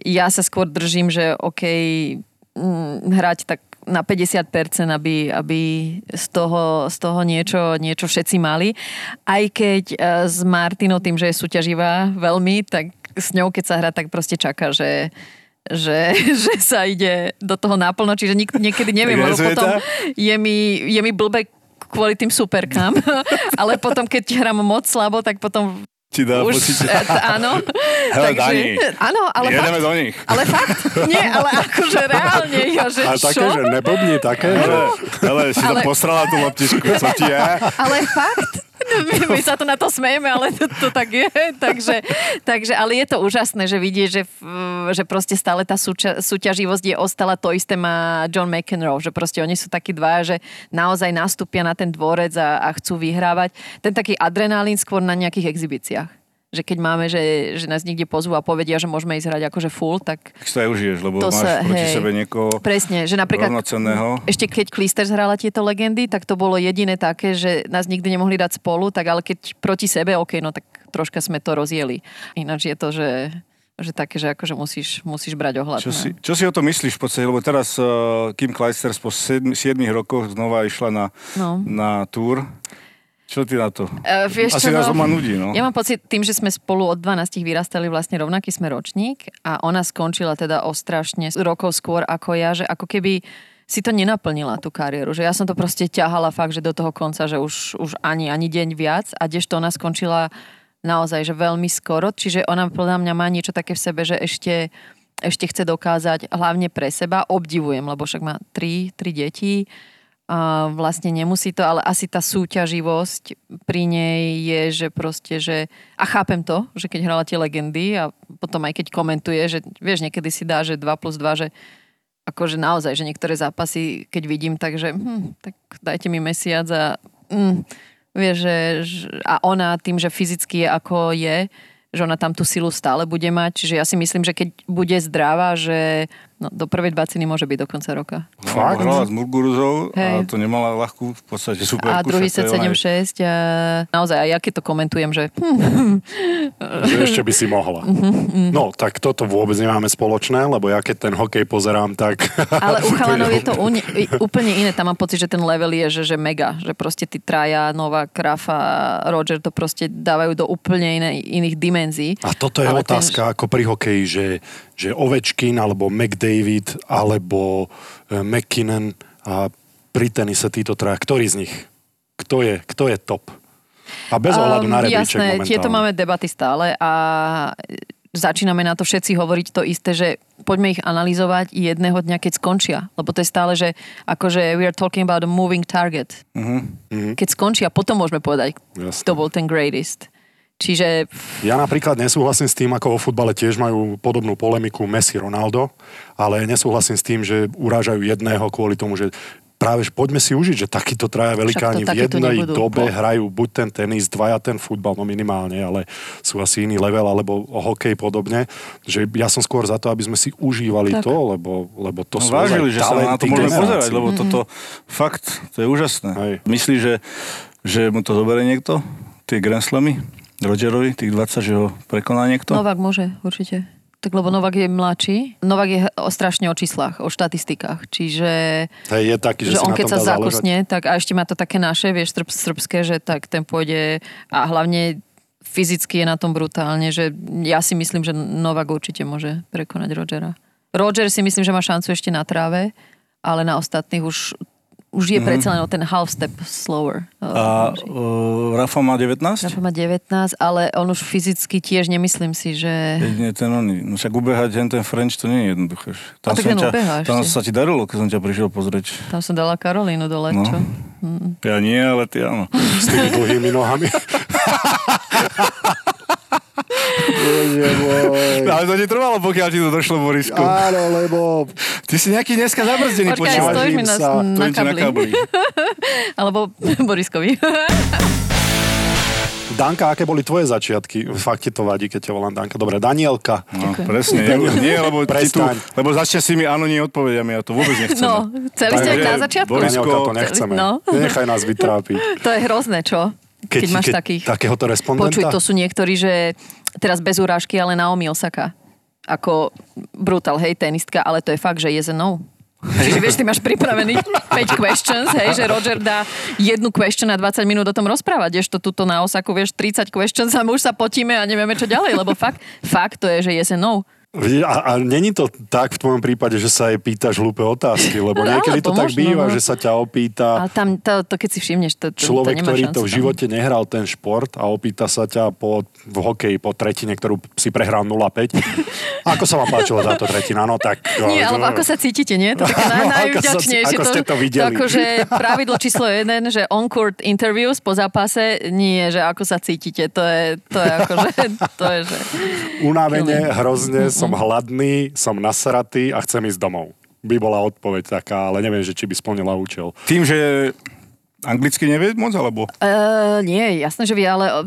ja sa skôr držím, že OK, mm, hrať tak na 50%, aby, aby z, toho, z toho niečo, niečo všetci mali. Aj keď e, s Martinou tým, že je súťaživá veľmi, tak s ňou, keď sa hrá, tak proste čaká, že že, že sa ide do toho náplno, čiže nik, niekedy neviem, lebo potom je mi, je mi blbe kvôli tým superkám, ale potom, keď hrám moc slabo, tak potom ti dá už, pocit. E, áno. Hele, takže, Dani, áno, ale jedeme fakt, do nich. Ale fakt, nie, ale akože reálne. Ja, že a čo? také, že neblbni, také, ale, že... Ale si ale, to postrala tú loptičku, co ti je? Ale fakt, my, sa to na to smejeme, ale to, to tak je. takže, takže, ale je to úžasné, že vidie, že, že proste stále tá súča, súťaživosť je ostala to isté má John McEnroe, že proste oni sú takí dva, že naozaj nastúpia na ten dvorec a, a chcú vyhrávať. Ten taký adrenalín skôr na nejakých exibíciách že keď máme, že, že nás niekde pozvú a povedia, že môžeme ísť hrať akože full, tak... Tak sa užiješ, lebo to máš sa, proti hej, sebe niekoho Presne, že napríklad rovnocenného. ešte keď Klisters hrala tieto legendy, tak to bolo jediné také, že nás nikdy nemohli dať spolu, tak ale keď proti sebe, ok, no tak troška sme to rozjeli. Ináč je to, že že také, že akože musíš, musíš brať ohľad. Čo, no. si, čo si o to myslíš v podstate? Lebo teraz uh, Kim Clijsters po 7, 7 rokoch znova išla na, no. na túr. Čo ty na to? Uh, vieš Asi čo, nás no, nudí, no. Ja mám pocit, tým, že sme spolu od 12 vyrastali vlastne rovnaký sme ročník a ona skončila teda o strašne rokov skôr ako ja, že ako keby si to nenaplnila tú kariéru, že ja som to proste ťahala fakt, že do toho konca, že už, už ani, ani deň viac a kdežto ona skončila naozaj, že veľmi skoro, čiže ona podľa mňa má niečo také v sebe, že ešte ešte chce dokázať hlavne pre seba. Obdivujem, lebo však má tri, tri deti. A vlastne nemusí to, ale asi tá súťaživosť pri nej je, že proste, že... A chápem to, že keď hrala tie legendy a potom aj keď komentuje, že vieš, niekedy si dá, že 2 plus 2, že akože naozaj, že niektoré zápasy, keď vidím, takže hm, tak dajte mi mesiac a hm, vieš, že, a ona tým, že fyzicky je ako je, že ona tam tú silu stále bude mať. Čiže ja si myslím, že keď bude zdravá, že no, do prvej dvaciny môže byť do konca roka. Fakt? Hrala s Murguruzou a to nemala ľahkú v podstate super A druhý set 7-6 a naozaj aj ja keď to komentujem, že... že ešte by si mohla. No, tak toto vôbec nemáme spoločné, lebo ja keď ten hokej pozerám, tak... Ale u chalanov je to uni- úplne iné. Tam mám pocit, že ten level je, že, že mega. Že proste tí traja, Nová, Krafa, Roger to proste dávajú do úplne iné, iných dimenzií. A toto je Ale otázka ten... ako pri hokeji, že, že Ovečkin alebo McDavid alebo e, McKinnon a pri tenise títo traja, ktorý z nich? Kto je, kto je top? A bez ohľadu um, na rebríček Jasné, momentálne. tieto máme debaty stále a začíname na to všetci hovoriť to isté, že poďme ich analyzovať jedného dňa, keď skončia. Lebo to je stále, že akože we are talking about a moving target. Uh-huh. Keď skončia, potom môžeme povedať, Jasne. kto bol ten greatest. Čiže... Ja napríklad nesúhlasím s tým, ako vo futbale tiež majú podobnú polemiku Messi Ronaldo, ale nesúhlasím s tým, že urážajú jedného kvôli tomu, že práve poďme si užiť, že takíto traja velikáni v jednej dobe hrajú buď ten tenis, dvaja ten futbal, no minimálne, ale sú asi iný level, alebo hokej podobne. Že ja som skôr za to, aby sme si užívali tak. to, lebo, lebo to no, sú vážili, že sa na to môžeme pozerať, lebo mm-hmm. toto fakt, to je úžasné. Hej. Myslíš, že, že mu to zoberie niekto? Tie Grand Slamy? Rogerovi, tých 20, že ho prekoná niekto? Novak môže, určite. Tak lebo Novak je mladší. Novak je o, strašne o číslach, o štatistikách. Čiže Hej, je taký, že, že on keď sa zakusne, tak a ešte má to také naše, vieš, srb, srbské, že tak ten pôjde a hlavne fyzicky je na tom brutálne, že ja si myslím, že Novak určite môže prekonať Rogera. Roger si myslím, že má šancu ešte na tráve, ale na ostatných už už je mm-hmm. predsa len o ten half step slower. A uh, Rafa má 19? Rafa má 19, ale on už fyzicky tiež nemyslím si, že... Jedine ten oný. No však ubehať hen ten French to nie je jednoduché. Tam, a tak ťa, tam sa ti darilo, keď som ťa prišiel pozrieť. Tam som dala Karolínu dole, no. čo? Mm. Ja nie, ale ty áno. S tými dlhými nohami. Bože môj. No, ale to netrvalo, pokiaľ ti to došlo, Borisko. Áno, lebo... Ty si nejaký dneska zabrzdený počúvaš. Počkaj, stojíš mi na, na, kabli. na kabli. Alebo Boriskovi. Danka, aké boli tvoje začiatky? Fakt ti to vadí, keď ťa volám Danka. Dobre, Danielka. No, presne. Nie, nie lebo, tu, lebo začne si mi áno, nie odpovediami, ja to vôbec nechcem. No, chceli ste na začiatku? Borisko, Danielka, to nechceme. No. Nenechaj nás vytrápiť. To je hrozné, čo? Keď, keď máš keď takých. Takéhoto respondenta? Počuj, to sú niektorí, že teraz bez urážky, ale Naomi Osaka. Ako brutal, hej, tenistka, ale to je fakt, že and no. Čiže vieš, ty máš pripravených 5 questions, hej, že Roger dá jednu question na 20 minút o tom rozprávať, ešte to tuto na Osaku, vieš, 30 questions a my už sa potíme a nevieme čo ďalej, lebo fakt, fakt to je, že yes and no. A, a není to tak v tvojom prípade, že sa jej pýtaš hlúpe otázky, lebo no, niekedy to tak býva, no. že sa ťa opýta... Ale tam, to, to keď si všimneš, to, to Človek, to ktorý to v živote tam. nehral ten šport a opýta sa ťa po, v hokeji po tretine, ktorú si prehral 0-5. ako sa vám páčilo táto tretina? No tak... Nie, alebo ako sa cítite, nie? To také no, najvďačnejšie. Ako, ste to videli. To, akože pravidlo číslo jeden, že on-court interviews po zápase, nie, že ako sa cítite. To je, to je akože... To je, že... Unávene, hrozne, som hladný, som nasratý a chcem ísť domov. By bola odpoveď taká, ale neviem, že či by splnila účel. Tým, že anglicky nevie moc, alebo? Uh, nie, jasné, že vie, ale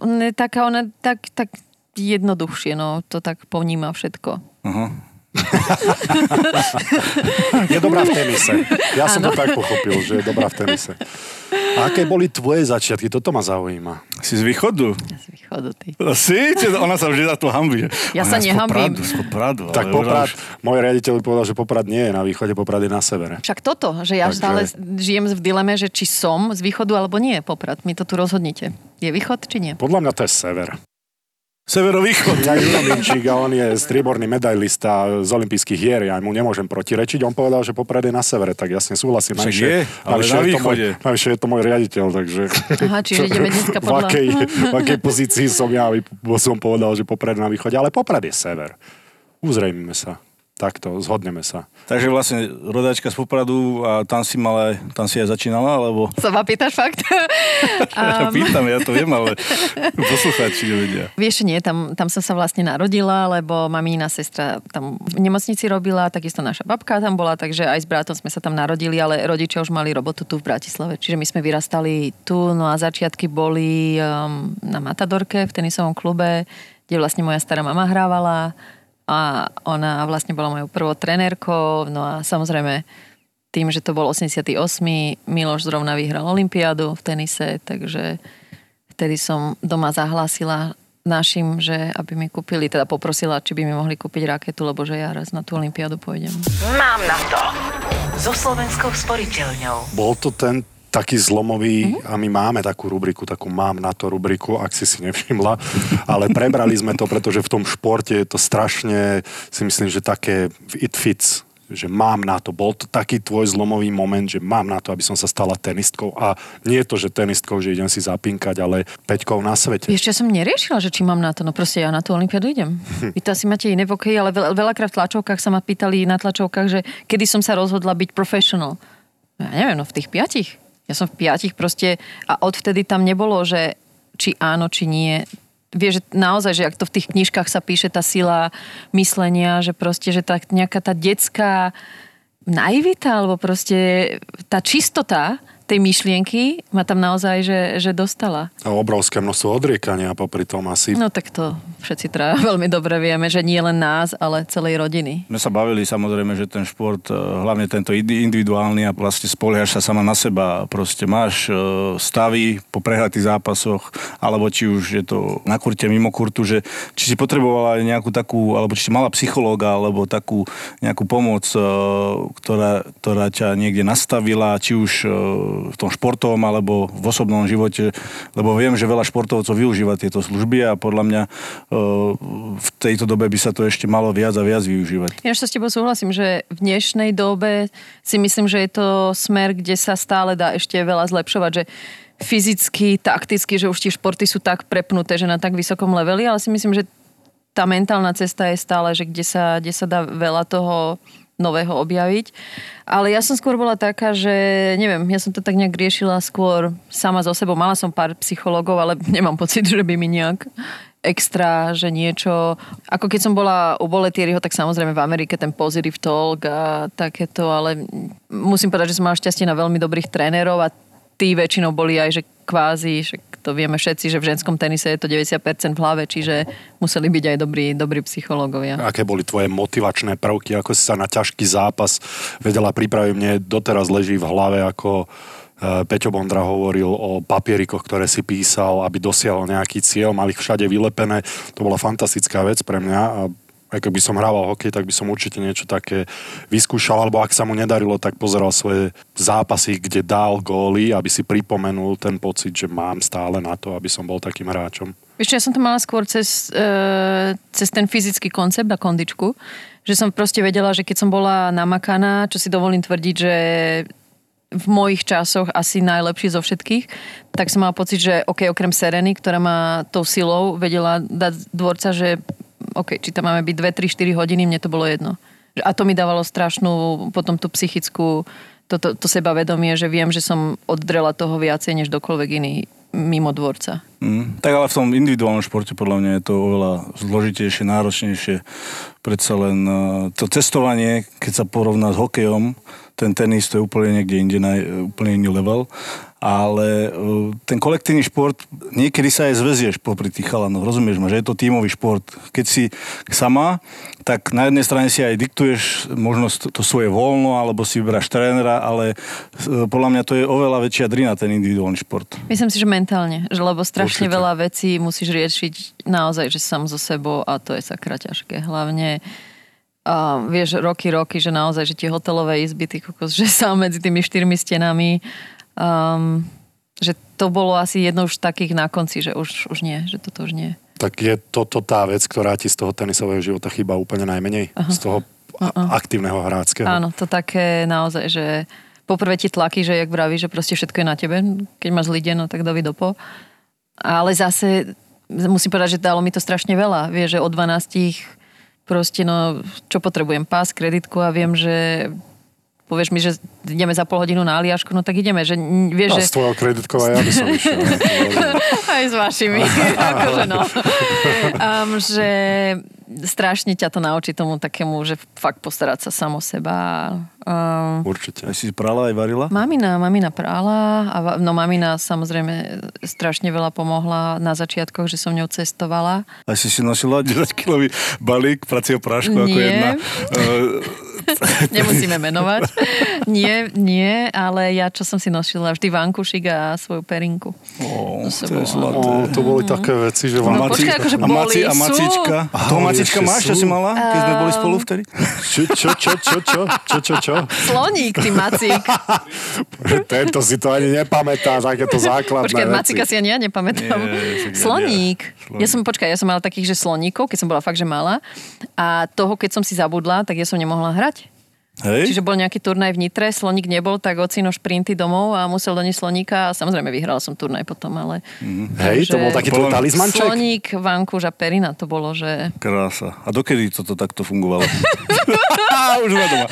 on je taká, ona tak, tak jednoduchšie, no, to tak povníma všetko. Uh-huh. je dobrá v tenise. Ja som ano. to tak pochopil, že je dobrá v tenise. A aké boli tvoje začiatky? Toto ma zaujíma. Si z východu? Ja z východu, ty. No, si? Ona sa vždy za to hambí. Ja sa nehambím. Z Popradu, tak Poprad, môj riaditeľ povedal, že Poprad nie je na východe, Poprad je na severe. Však toto, že ja Takže... stále žijem v dileme, že či som z východu alebo nie je Poprad. My to tu rozhodnite. Je východ či nie? Podľa mňa to je sever. Severovýchod. Ja Minčík a on je strieborný medailista z olympijských hier. Ja mu nemôžem protirečiť. On povedal, že Poprad je na severe, tak jasne súhlasím. Však je, ale na východe. Najvyššie je to môj riaditeľ, takže... Aha, čiže ideme dneska podľa... V akej, v akej pozícii som ja, som povedal, že Poprad na východe, ale Poprad je sever. uzrejmime sa. Takto, zhodneme sa. Takže vlastne rodačka z Popradu a tam si, mal aj, tam si aj začínala, alebo... Sa ma pýtaš fakt? um... Pýtam, ja to viem, ale poslucháči nevedia. Vieš, nie, tam, tam som sa vlastne narodila, lebo mamína sestra tam v nemocnici robila, takisto naša babka tam bola, takže aj s bratom sme sa tam narodili, ale rodičia už mali robotu tu v Bratislave. Čiže my sme vyrastali tu, no a začiatky boli um, na Matadorke v tenisovom klube, kde vlastne moja stará mama hrávala a ona vlastne bola mojou prvou trenérkou, no a samozrejme tým, že to bol 88. Miloš zrovna vyhral Olympiádu v tenise, takže vtedy som doma zahlásila našim, že aby mi kúpili, teda poprosila, či by mi mohli kúpiť raketu, lebo že ja raz na tú Olympiádu pôjdem. Mám na to. So Slovenskou sporiteľňou. Bol to ten taký zlomový mm-hmm. a my máme takú rubriku, takú mám na to rubriku, ak si si nevšimla, ale prebrali sme to, pretože v tom športe je to strašne, si myslím, že také it fits, že mám na to. Bol to taký tvoj zlomový moment, že mám na to, aby som sa stala tenistkou a nie je to, že tenistkou, že idem si zapinkať, ale peťkou na svete. Ešte som neriešila, že či mám na to, no proste ja na tú olimpiadu idem. Vy to asi máte iné pokeji, ale veľ, veľakrát v tlačovkách sa ma pýtali na tlačovkách, že kedy som sa rozhodla byť professional. Ja neviem, no v tých piatich ja som v piatich proste a odvtedy tam nebolo, že či áno, či nie. Vieš, že naozaj, že ak to v tých knižkách sa píše tá sila myslenia, že proste, že tá nejaká tá detská naivita, alebo proste tá čistota, tej myšlienky ma tam naozaj, že, že dostala. A obrovské množstvo odriekania popri tom asi. No tak to všetci teda veľmi dobre vieme, že nie len nás, ale celej rodiny. My sa bavili samozrejme, že ten šport, e, hlavne tento individuálny a vlastne spoliaš sa sama na seba. Proste máš e, stavy po prehratých zápasoch, alebo či už je to na kurte, mimo kurtu, že či si potrebovala nejakú takú, alebo či si mala psychológa, alebo takú nejakú pomoc, e, ktorá, ktorá ťa niekde nastavila, či už v tom športovom alebo v osobnom živote, lebo viem, že veľa športovcov využíva tieto služby a podľa mňa e, v tejto dobe by sa to ešte malo viac a viac využívať. Ja sa s tebou súhlasím, že v dnešnej dobe si myslím, že je to smer, kde sa stále dá ešte veľa zlepšovať, že fyzicky, takticky, že už tie športy sú tak prepnuté, že na tak vysokom leveli, ale si myslím, že tá mentálna cesta je stále, že kde sa, kde sa dá veľa toho nového objaviť. Ale ja som skôr bola taká, že neviem, ja som to tak nejak riešila skôr sama so sebou. Mala som pár psychológov, ale nemám pocit, že by mi nejak extra, že niečo... Ako keď som bola u Boletieriho, tak samozrejme v Amerike ten positive talk a takéto, ale musím povedať, že som mala šťastie na veľmi dobrých trénerov a tí väčšinou boli aj, že kvázi, že to vieme všetci, že v ženskom tenise je to 90% v hlave, čiže museli byť aj dobrí, dobrí psychológovia. Aké boli tvoje motivačné prvky, ako si sa na ťažký zápas vedela pripraviť? Mne doteraz leží v hlave, ako e, Peťo Bondra hovoril o papierikoch, ktoré si písal, aby dosiahol nejaký cieľ, mali ich všade vylepené. To bola fantastická vec pre mňa a aj keby som hrával hokej, tak by som určite niečo také vyskúšal, alebo ak sa mu nedarilo, tak pozeral svoje zápasy, kde dal góly, aby si pripomenul ten pocit, že mám stále na to, aby som bol takým hráčom. Ešte ja som to mala skôr cez, e, cez ten fyzický koncept a kondičku, že som proste vedela, že keď som bola namakaná, čo si dovolím tvrdiť, že v mojich časoch asi najlepší zo všetkých, tak som mala pocit, že OK, okrem Sereny, ktorá ma tou silou vedela dať dvorca, že OK, či tam máme byť 2, 3, 4 hodiny, mne to bolo jedno. A to mi dávalo strašnú potom tú psychickú, to, to, to sebavedomie, že viem, že som oddrela toho viacej než dokoľvek iný mimo dvorca. Mm, tak ale v tom individuálnom športe podľa mňa je to oveľa zložitejšie, náročnejšie. Predsa len uh, to cestovanie, keď sa porovná s hokejom, ten tenis to je úplne niekde inde, úplne iný level ale uh, ten kolektívny šport, niekedy sa aj zväzieš popri tých chalanoch, rozumieš ma, že je to tímový šport. Keď si sama, tak na jednej strane si aj diktuješ možno to svoje voľno, alebo si vyberáš trénera, ale uh, podľa mňa to je oveľa väčšia drina, ten individuálny šport. Myslím si, že mentálne, že lebo strašne Určite. veľa vecí musíš riešiť naozaj, že sám so sebou a to je sakra ťažké. Hlavne a vieš, roky, roky, že naozaj, že tie hotelové izby, ty kokos, že sám medzi tými štyrmi stenami um, že to bolo asi jedno už takých na konci, že už, už nie, že toto už nie. Tak je toto tá vec, ktorá ti z toho tenisového života chýba úplne najmenej? Aha. Z toho Aha. aktívneho hráckého? Áno, to také naozaj, že poprvé ti tlaky, že jak vraví, že proste všetko je na tebe. Keď máš zlý deň, no tak dovi dopo. Ale zase musím povedať, že dalo mi to strašne veľa. Vieš, že od 12 proste no, čo potrebujem, pás, kreditku a viem, že povieš mi, že ideme za pol hodinu na Aliašku, no tak ideme, že vieš, A že... s tvojou kreditkou aj ja by som išiel. Aj s vašimi. akože no. Um, že strašne ťa to naučí tomu takému, že fakt postarať sa samo seba. Um, Určite. Aj si prala, aj varila? Mamina, mamina prála a no mamina samozrejme strašne veľa pomohla na začiatkoch, že som ňou cestovala. Aj si si nosila 10-kilový balík pracieho prášku ako Nie. jedna. Eh, Nemusíme menovať. Nie, nie, ale ja čo som si nosila vždy vankušik a svoju perinku. Ó, To to je bolo- zlaté. O, to boli také veci, že No, vám... počkaj, akože a, maci, a macička? Aha, Toho macička máš, čo si mala, keď sme boli spolu vtedy? Čo, čo, čo, čo, čo, čo, čo, čo? Sloník, ty macík. Tento si to ani nepamätá, takéto základné Počkaj, veci. macíka si ani ja nepamätám. Nie, Sloník. nie. Ja som, počkaj, ja som mala takých, že sloníkov, keď som bola fakt, že malá. A toho, keď som si zabudla, tak ja som nemohla hrať. Hej? Čiže bol nejaký turnaj v Nitre, sloník nebol, tak ocino šprinty domov a musel doniesť sloníka a samozrejme vyhrala som turnaj potom, ale... Hej, to bol taký tvoj talizmanček? Sloník, vankúš a perina, to bolo, že... Krása. A dokedy toto takto fungovalo? už ma doma.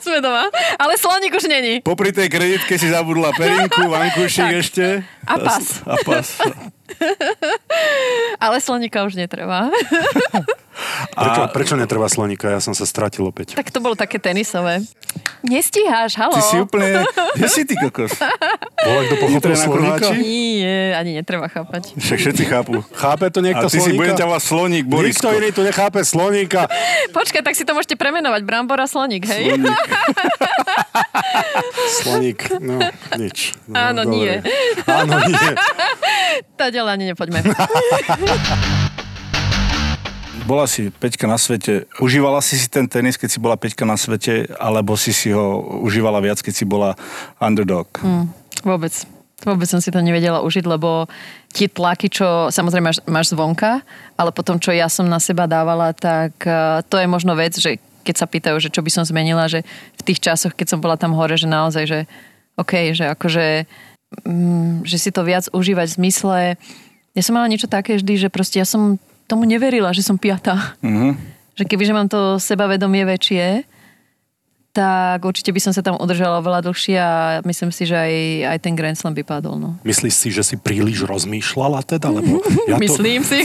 Sme doma. Ale sloník už není. Popri tej kreditke si zabudla perinku, vankúšik ešte. A pas. A pas. Ale sloníka už netreba. Prečo, prečo netreba sloníka? Ja som sa stratil opäť. tak to bolo také tenisové. Nestíháš, halo. Ty si úplne... Kde si ty kokos? Bolo kto pochopil kruháči? Nie, ani netreba chápať. Však všetci chápu. Chápe to A niekto ty si budem sloníka? ťa volať sloník, Nikto Borisko. iný tu nechápe sloníka. Počkaj, tak si to môžete premenovať. Brambora sloník, hej? Sloník. Sloník, no nič. No, Áno, dobre. nie. Áno, nie. Tá ďalej ani nepoďme. Bola si Peťka na svete. Užívala si si ten tenis, keď si bola Peťka na svete, alebo si si ho užívala viac, keď si bola underdog? Hm, vôbec. Vôbec som si to nevedela užiť, lebo tie tlaky, čo samozrejme máš, máš zvonka, ale potom, čo ja som na seba dávala, tak eh, to je možno vec, že keď sa pýtajú, že čo by som zmenila, že v tých časoch, keď som bola tam hore, že naozaj, že OK, že akože mm, že si to viac užívať v zmysle ja som mala niečo také vždy, že proste ja som tomu neverila, že som piatá. Mhm. Že kebyže mám to sebavedomie väčšie, tak určite by som sa tam udržala oveľa dlhšie a myslím si, že aj, aj ten Grand Slam by padol. No. Myslíš si, že si príliš rozmýšľala teda? Lebo ja to, Myslím si.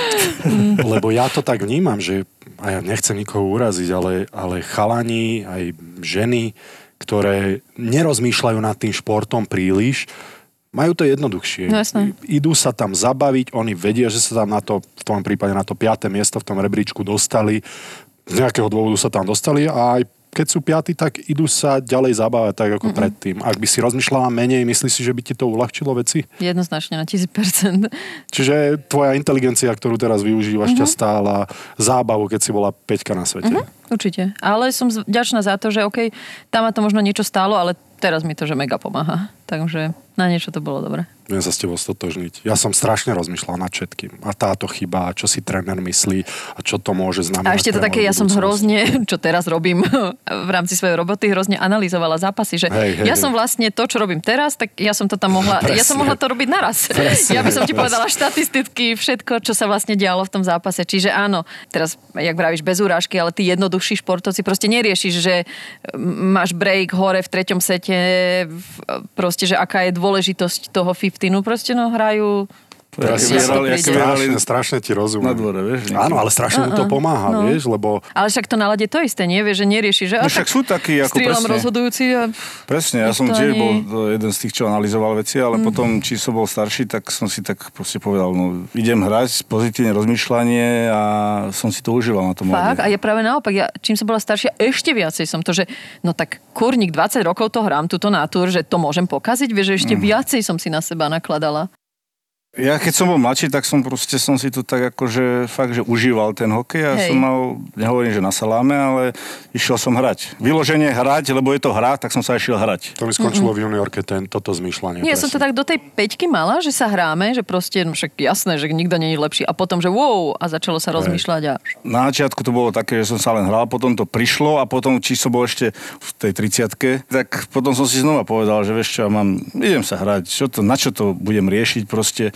lebo ja to tak vnímam, že a ja nechcem nikoho uraziť, ale, ale chalani, aj ženy, ktoré nerozmýšľajú nad tým športom príliš, majú to jednoduchšie. No jasné. Idú sa tam zabaviť, oni vedia, že sa tam na to, v tom prípade na to piaté miesto v tom rebríčku dostali, z nejakého dôvodu sa tam dostali a aj keď sú piatí, tak idú sa ďalej zabávať tak ako Mm-mm. predtým. Ak by si rozmýšľala menej, myslíš si, že by ti to uľahčilo veci? Jednoznačne na tisíc percent. Čiže tvoja inteligencia, ktorú teraz využívaš, mm-hmm. ťa stála zábavu, keď si bola peťka na svete. Mm-hmm. Určite. Ale som vďačná za to, že OK, tam ma to možno niečo stálo, ale teraz mi to, že mega pomáha. Takže na niečo to bolo dobre. Viem sa s tebou stotožniť. Ja som strašne rozmýšľal nad všetkým. A táto chyba, čo si tréner myslí, a čo to môže znamenať. A ešte to také, ja som hrozne, čo teraz robím v rámci svojej roboty, hrozne analyzovala zápasy, že Hej, hej, ja hej. som vlastne to, čo robím teraz, tak ja som to tam mohla, ja som Presne. mohla to robiť naraz. Presne, ja by som ti presne. povedala štatisticky, všetko, čo sa vlastne dialo v tom zápase. Čiže áno, teraz, jak vravíš, bez urážky, ale tí jednoduchší športovci proste neriešiš, že máš break hore v treťom sete, proste, že aká je dôležitosť toho 15, no proste no hrajú Jaké Ja Strašne, strašne ti rozumiem. na dvore, vieš? Áno, ale strašne mu to pomáha, no. vieš, lebo Ale však to nalade to isté, nie? Vieš, že nerieši, že... No však sú takí, ako presne. rozhodujúci a... Presne, ja som tiež ani- bol jeden z tých, čo analyzoval veci, ale Mhm. potom, či som bol starší, tak som si tak proste povedal, no idem hrať, pozitívne rozmýšľanie a som si to užíval na tom Fakt? A ja práve naopak, ja, čím som bola staršia, ešte viacej som to, že no tak kurník, 20 rokov to hrám, túto natúr, že to môžem pokaziť, vieš, že ešte Mhm. viacej som si na seba nakladala. Ja keď som bol mladší, tak som proste som si to tak akože fakt, že užíval ten hokej a Hej. som mal, nehovorím, že na saláme, ale išiel som hrať. Vyloženie hrať, lebo je to hra, tak som sa išiel hrať. to mi skončilo v juniorke, ten, toto zmýšľanie. Nie, som to tak do tej peťky mala, že sa hráme, že proste, no však jasné, že nikto nie je lepší. A potom, že wow, a začalo sa rozmýšľať a... Na začiatku to bolo také, že som sa len hral, potom to prišlo a potom, či som bol ešte v tej 30 tak potom som si znova povedal, že vieš čo, ja mám, idem sa hrať, čo to, na čo to budem riešiť proste.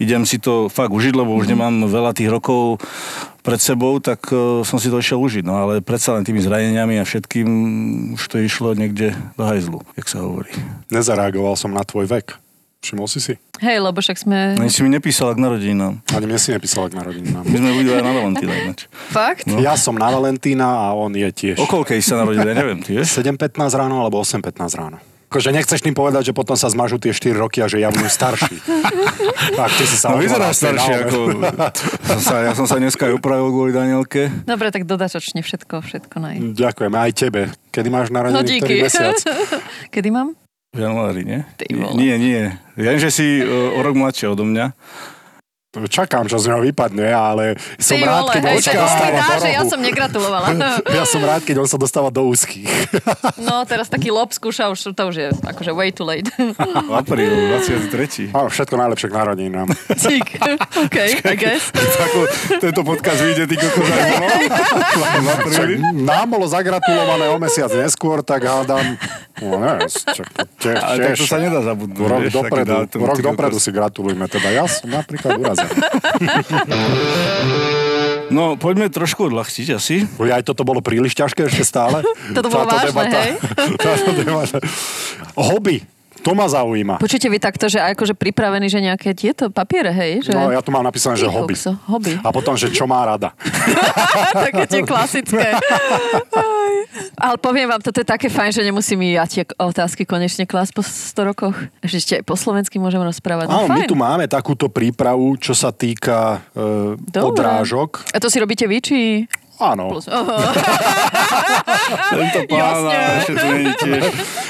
Idem si to fakt užiť, lebo už nemám veľa tých rokov pred sebou, tak uh, som si to išiel užiť. No ale predsa len tými zraneniami a všetkým už to išlo niekde do hajzlu, jak sa hovorí. Nezareagoval som na tvoj vek. Všimol si si? Hej, lebo však sme... Ani si mi nepísala k narodinám. Ani mne si nepísal k narodinám. My sme boli aj na Valentína ináč. Fakt? No. Ja som na Valentína a on je tiež. O koľkej sa narodil, ja neviem, ty vieš? 7.15 ráno alebo 8.15 ráno. Akože nechceš tým povedať, že potom sa zmažú tie 4 roky a že ja budem starší. tak, ty si sa No staršie naozaj. ako... Som sa, ja som sa dneska aj upravil kvôli Danielke. Dobre, tak dodatočne všetko, všetko naj. Ďakujem aj tebe. Kedy máš No narodeniny, ktorý díky. mesiac? Kedy mám? V januári, nie? Ty vole. Nie, nie. Viem, že si uh, o rok mladšie odo mňa. Čakám, čo z neho vypadne, ale som Ty rád, vole, keď on sa dostáva dá, že ja som negratulovala. Ja som rád, keď on sa dostáva do úzkých. No, teraz taký lob skúša, už to už je akože way too late. V apríli, 23. Áno, všetko najlepšie k narodinám. Cík. OK, I guess. Ako tento podcast vyjde, ty kokos aj. Nám bolo zagratulované o mesiac neskôr, tak hádam... No neviem, čo, tiež, Ale tak to sa nedá zabudnúť. Rok vieš, dopredu, dátum, rok dopredu si gratulujme. Teda ja som napríklad urazený. No, poďme trošku odľahčiť asi. Aj toto bolo príliš ťažké ešte stále. Toto bolo vážne, hej? Táto debata. Hobby. To ma zaujíma. Počujete vy takto, že akože pripravení, že nejaké tieto papiere, hej? Že... No, ja tu mám napísané, že hobby. kokso, hobby. A potom, že čo má rada. také tie klasické. Ale poviem vám, toto je také fajn, že nemusím ja tie otázky konečne klásť po 100 rokoch. Že ešte aj po slovensky môžem rozprávať. No, Áno, my tu máme takúto prípravu, čo sa týka e, Dobre. odrážok. A to si robíte vy, či... Áno. Plus. Oho. Tento pán, Jasne. a ešte tu není tiež.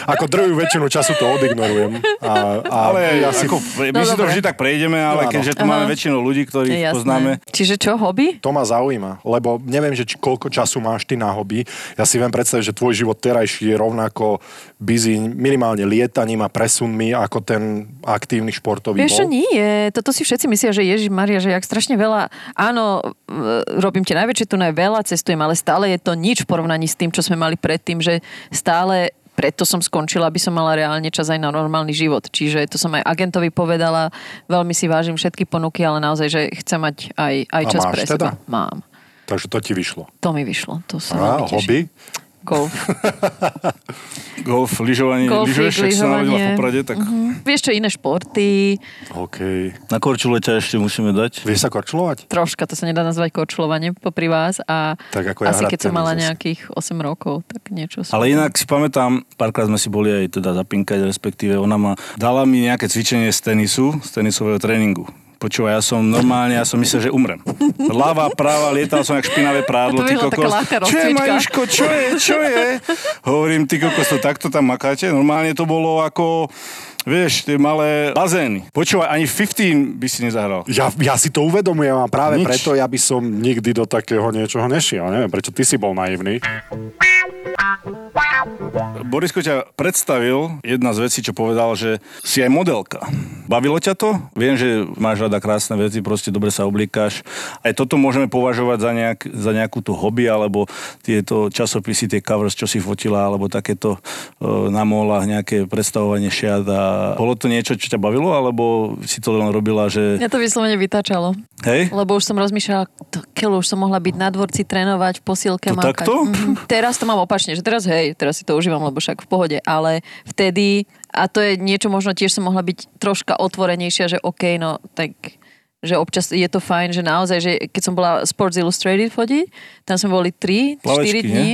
Ako druhú väčšinu času to odignorujem. A, a Ale ja si, ako, my No, si to vždy tak prejdeme, ale Áno. keďže tu Aha. máme väčšinu ľudí, Je ktorých jasné. poznáme, Čiže čo, hobby? to ma zaujíma, lebo neviem, že či, koľko času máš ty na hobby. Ja si viem predstaviť, že tvoj život terajší je rovnako busy minimálne lietaním a presunmi, ako ten aktívny športový Vieš bol. nie. Toto si všetci myslia, že Ježiš Maria, že jak strašne veľa, áno, e, robím tie najväčšie tu veľa, cestujem, ale stále je to nič v porovnaní s tým, čo sme mali predtým, že stále preto som skončila, aby som mala reálne čas aj na normálny život. Čiže to som aj agentovi povedala, veľmi si vážim všetky ponuky, ale naozaj, že chcem mať aj, aj A čas máš pre teda? seba. Mám. Takže to ti vyšlo. To mi vyšlo. To sa A veľmi teším. Golf. golf, lyžovanie, lyžuješ, však sa narodila v. Poprade, tak Mhm. Vieš čo, iné športy, OK. na Korčule ťa ešte musíme dať. Vieš sa korčulovať? troška, to sa nedá nazvať korčulovanie popri vás a Tak ako ja asi keď som mala zase. nejakých 8 rokov, tak niečo som... Ale inak si pamätám, párkrát sme si boli aj teda zapinkať, respektíve ona ma dala mi nejaké cvičenie z tenisu, z tenisového tréningu. Počúvaj, ja som normálne, ja som myslel, že umrem. Ľava, práva, lietal som jak špinavé prádlo. Ty kokos. Čo je. Majuško, čo je, čo je? Hovorím, ty kokos, to takto tam makáte? Normálne to bolo ako, vieš, tie malé bazény. Počúvaj, ani 15 by si nezahral. Ja, ja si to uvedomujem a práve Nič. preto ja by som nikdy do takého niečoho nešiel. Neviem, prečo ty si bol naivný. Borisko ťa predstavil, jedna z vecí, čo povedal, že si aj modelka. Bavilo ťa to? Viem, že máš rada krásne veci, proste dobre sa oblíkaš. Aj toto môžeme považovať za, nejak, za nejakú tú hobby, alebo tieto časopisy, tie covers, čo si fotila, alebo takéto e, na molách, nejaké predstavovanie šiat. A bolo to niečo, čo ťa bavilo, alebo si to len robila, že... Mňa to vyslovene vytačalo. Hej? Lebo už som rozmýšľala, to, keľu už som mohla byť na dvorci, trénovať, v posilke To makať. takto? Mhm. Teraz to mám opačne, že teraz hej, teraz si to užívam, lebo však v pohode, ale vtedy, a to je niečo, možno tiež som mohla byť troška otvorenejšia, že OK, no tak že občas je to fajn, že naozaj, že keď som bola Sports Illustrated fotiť, tam sme boli 3-4 Plavečky, dní,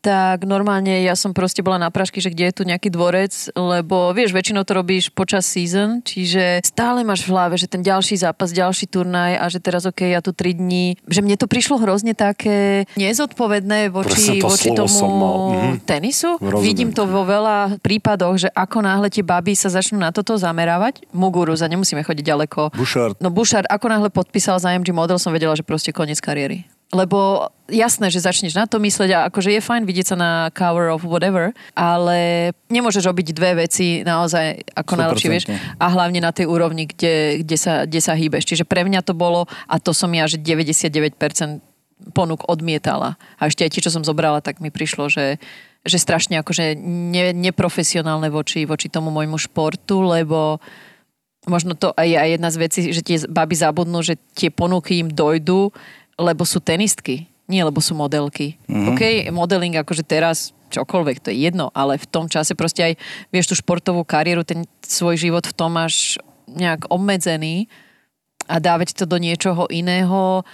tak normálne ja som proste bola na prašky, že kde je tu nejaký dvorec, lebo vieš, väčšinou to robíš počas season, čiže stále máš v hlave, že ten ďalší zápas, ďalší turnaj a že teraz ok, ja tu 3 dní, že mne to prišlo hrozne také nezodpovedné voči, to voči tomu som mal. Mhm. tenisu. Rozumiem. Vidím to vo veľa prípadoch, že ako náhle tie baby sa začnú na toto zamerávať, Muguruza, nemusíme chodiť ďaleko. Bouchard. No Bouchard, ako náhle podpísal za MG Model, som vedela, že proste koniec kariéry. Lebo jasné, že začneš na to mysleť a akože je fajn vidieť sa na cover of whatever, ale nemôžeš robiť dve veci naozaj ako 100%. najlepšie, vieš. A hlavne na tej úrovni, kde, kde, sa, kde sa hýbeš. Čiže pre mňa to bolo, a to som ja, že 99% ponúk odmietala. A ešte aj tie, čo som zobrala, tak mi prišlo, že že strašne akože ne, neprofesionálne voči, voči tomu môjmu športu, lebo možno to aj aj jedna z vecí, že tie baby zabudnú, že tie ponuky im dojdú, lebo sú tenistky, nie lebo sú modelky. Mm-hmm. OK, modeling akože teraz čokoľvek, to je jedno, ale v tom čase proste aj, vieš, tú športovú kariéru, ten svoj život v tom máš nejak obmedzený a dávať to do niečoho iného,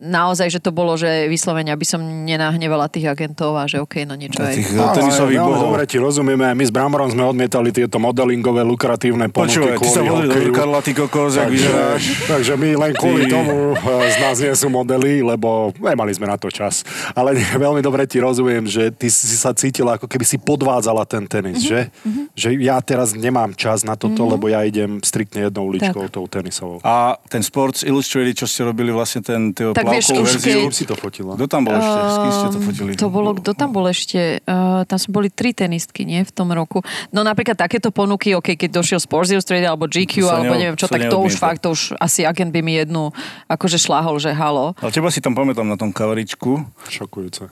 naozaj, že to bolo, že vyslovene, aby som nenahnevala tých agentov a že OK, no niečo aj... Tých No, no, tenisových bohov. Dobre, ti rozumieme, my s Bramorom sme odmietali tieto modelingové lukratívne ponuky Počúvaj, ty sa vozíš do. Zrkadla, ty kokos, jak vyzeráš. takže my len kvôli Ty. tomu eh, z nás nie sú modely, lebo nemali sme na to čas. Ale nie, veľmi dobre ti rozumiem, že ty si sa cítila, ako keby si podvádzala ten tenis, že? Že ja teraz nemám čas na toto, lebo ja idem striktne jednou uličkou, tou tenisovou. A ten Sports Illustrated, čo ste robili vlastne ten, Tak vieš, už verziu. Kým si to fotila? Kto tam bol ešte? S kým ste to fotili? To bolo, kto tam bol ešte? Uh, tam sme boli tri tenistky, nie? V tom roku. No napríklad takéto ponuky, OK, keď došiel Sports Illustrated alebo GQ, sa alebo ne- neviem čo, tak to už fakt, to už asi agent by mi jednu akože šláhol, že halo. Ale teba si tam pamätám na tom kavaričku. Šokujúce.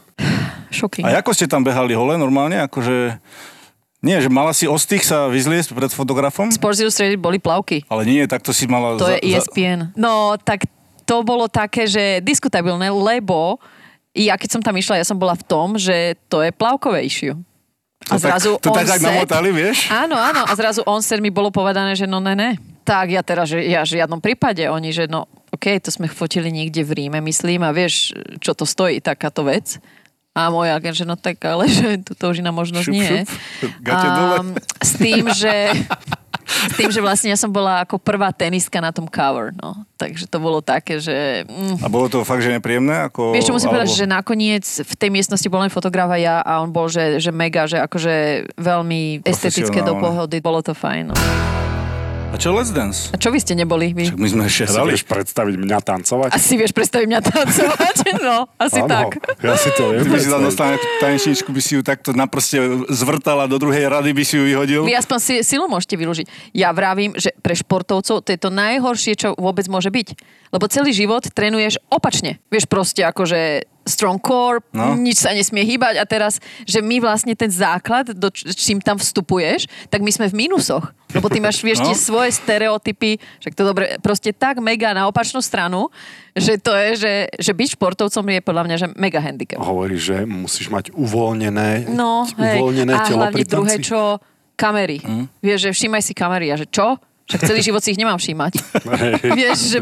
Shocking. A ako ste tam behali hole normálne? Akože... Nie, že mala si ostých sa vyzliesť pred fotografom? Sports Illustrated boli plavky. Ale nie, tak to si mala... To je E ESPN. No, tak to bolo také, že diskutabilné, lebo ja keď som tam išla, ja som bola v tom, že to je plavkové issue. A To tak- zrazu to tak tak namotali, vieš? Áno, áno. A zrazu on mi bolo povedané, že no ne, ne. Tak ja teraz, že ja v žiadnom prípade. Oni, že no OK, to sme fotili niekde v Ríme, myslím, a vieš, čo to stojí, takáto vec. A môj agent, že no tak, ale že tuto už iná možnosť Šup, nie. šup. Dole. Ám, s tým, že s tým, že vlastne ja som bola ako prvá tenistka na tom cover, no. Takže to bolo také, že... Mm, A bolo to fakt, že nepríjemné? Ako, Vieš, čo musím alebo... povedať, že nakoniec v tej miestnosti bol len fotograf a ja a on bol, že, že mega, že akože veľmi estetické do pohody. Bolo to fajn. No. A čo Let's Dance? A čo vy ste neboli? Vy? Však my sme ešte Si hrali. vieš predstaviť mňa tancovať? Asi vieš predstaviť mňa tancovať? No, asi Áno, tak. Ja si to viem Ty by si tam nejakú tanečničku, by si ju takto na prste zvrtala do druhej rady, by si ju vyhodil. Vy aspoň si, silu môžete využiť. Ja vravím, že pre športovcov to je to najhoršie, čo vôbec môže byť. Lebo celý život trénuješ opačne. Vieš proste akože strong core, No. nič sa nesmie hýbať a teraz, že my vlastne ten základ, do č- čím tam vstupuješ, tak my sme v mínusoch. Lebo ty máš, vieš, No. tie svoje stereotypy, však to dobre, proste tak mega na opačnú stranu, že to je, že, že byť športovcom je podľa mňa, že mega handicap. Hovorí, že musíš mať uvoľnené, No, hej. uvoľnené a telo hlavne pri druhé, čo kamery. Hm? Vieš, že všímaj si kamery. A že čo? Však celý život si ich nemám všímať. vieš, že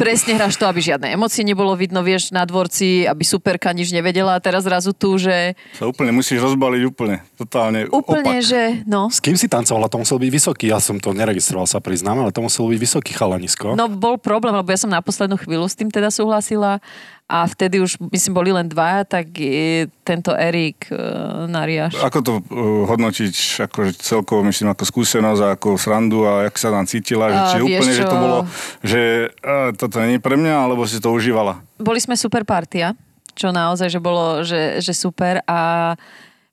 presne hráš to, aby žiadne emócie nebolo vidno, vieš, na dvorci, aby superka nič nevedela a teraz zrazu tu, že Sa úplne musíš rozbaliť úplne. Totálne úplne, opak. že no. S kým si tancovala? To musel byť vysoký. Ja som to neregistroval, sa priznám, ale to musel byť vysoký chalanisko. No bol problém, lebo ja som na poslednú chvíľu s tým teda súhlasila a vtedy už, myslím, boli len dvaja, tak tento Erik e, Nariáš. Ako to uh, hodnotiť akože celkovo, myslím, ako skúsenosť a ako srandu a jak sa tam cítila, že, A či úplne, že to čo? bolo, že uh, toto nie je pre mňa, alebo si to užívala? boli sme super partia, čo naozaj, že bolo, že, že super a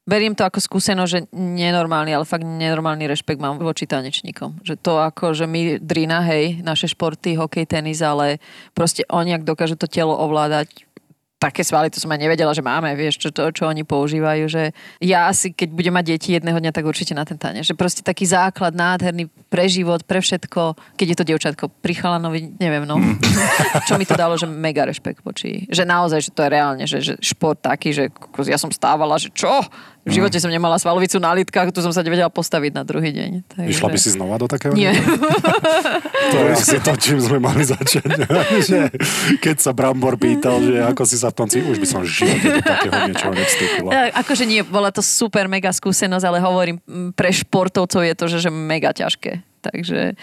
beriem to ako skúsenosť, že nenormálny, ale fakt nenormálny rešpekt mám voči tanečníkom. Že to ako, že my drina, hej, naše športy, hokej, tenis, ale proste oni, ak dokážu to telo ovládať, také svaly, to som aj nevedela, že máme, vieš, čo, to, čo oni používajú, že ja asi, keď budem mať deti jedného dňa, tak určite na ten tanec. Že proste taký základ nádherný pre život, pre všetko, keď je to dievčatko pri chalanovi, neviem, no. čo mi to dalo, že mega rešpekt voči, že naozaj, že to je reálne, že, že šport taký, že ja som stávala, že čo? V živote som nemala svalovicu na lítkach, tu som sa nevedela postaviť na druhý deň. Takže... Išla by si znova do takého? Nie. To je asi to, čím sme mali začať. že keď sa Brambor pýtal, že ako si sa v tom už by som v živote do takého niečoho nevstúpila. Akože nie, bola to super mega skúsenosť, ale hovorím, pre športovcov je to, že, že mega ťažké. Takže,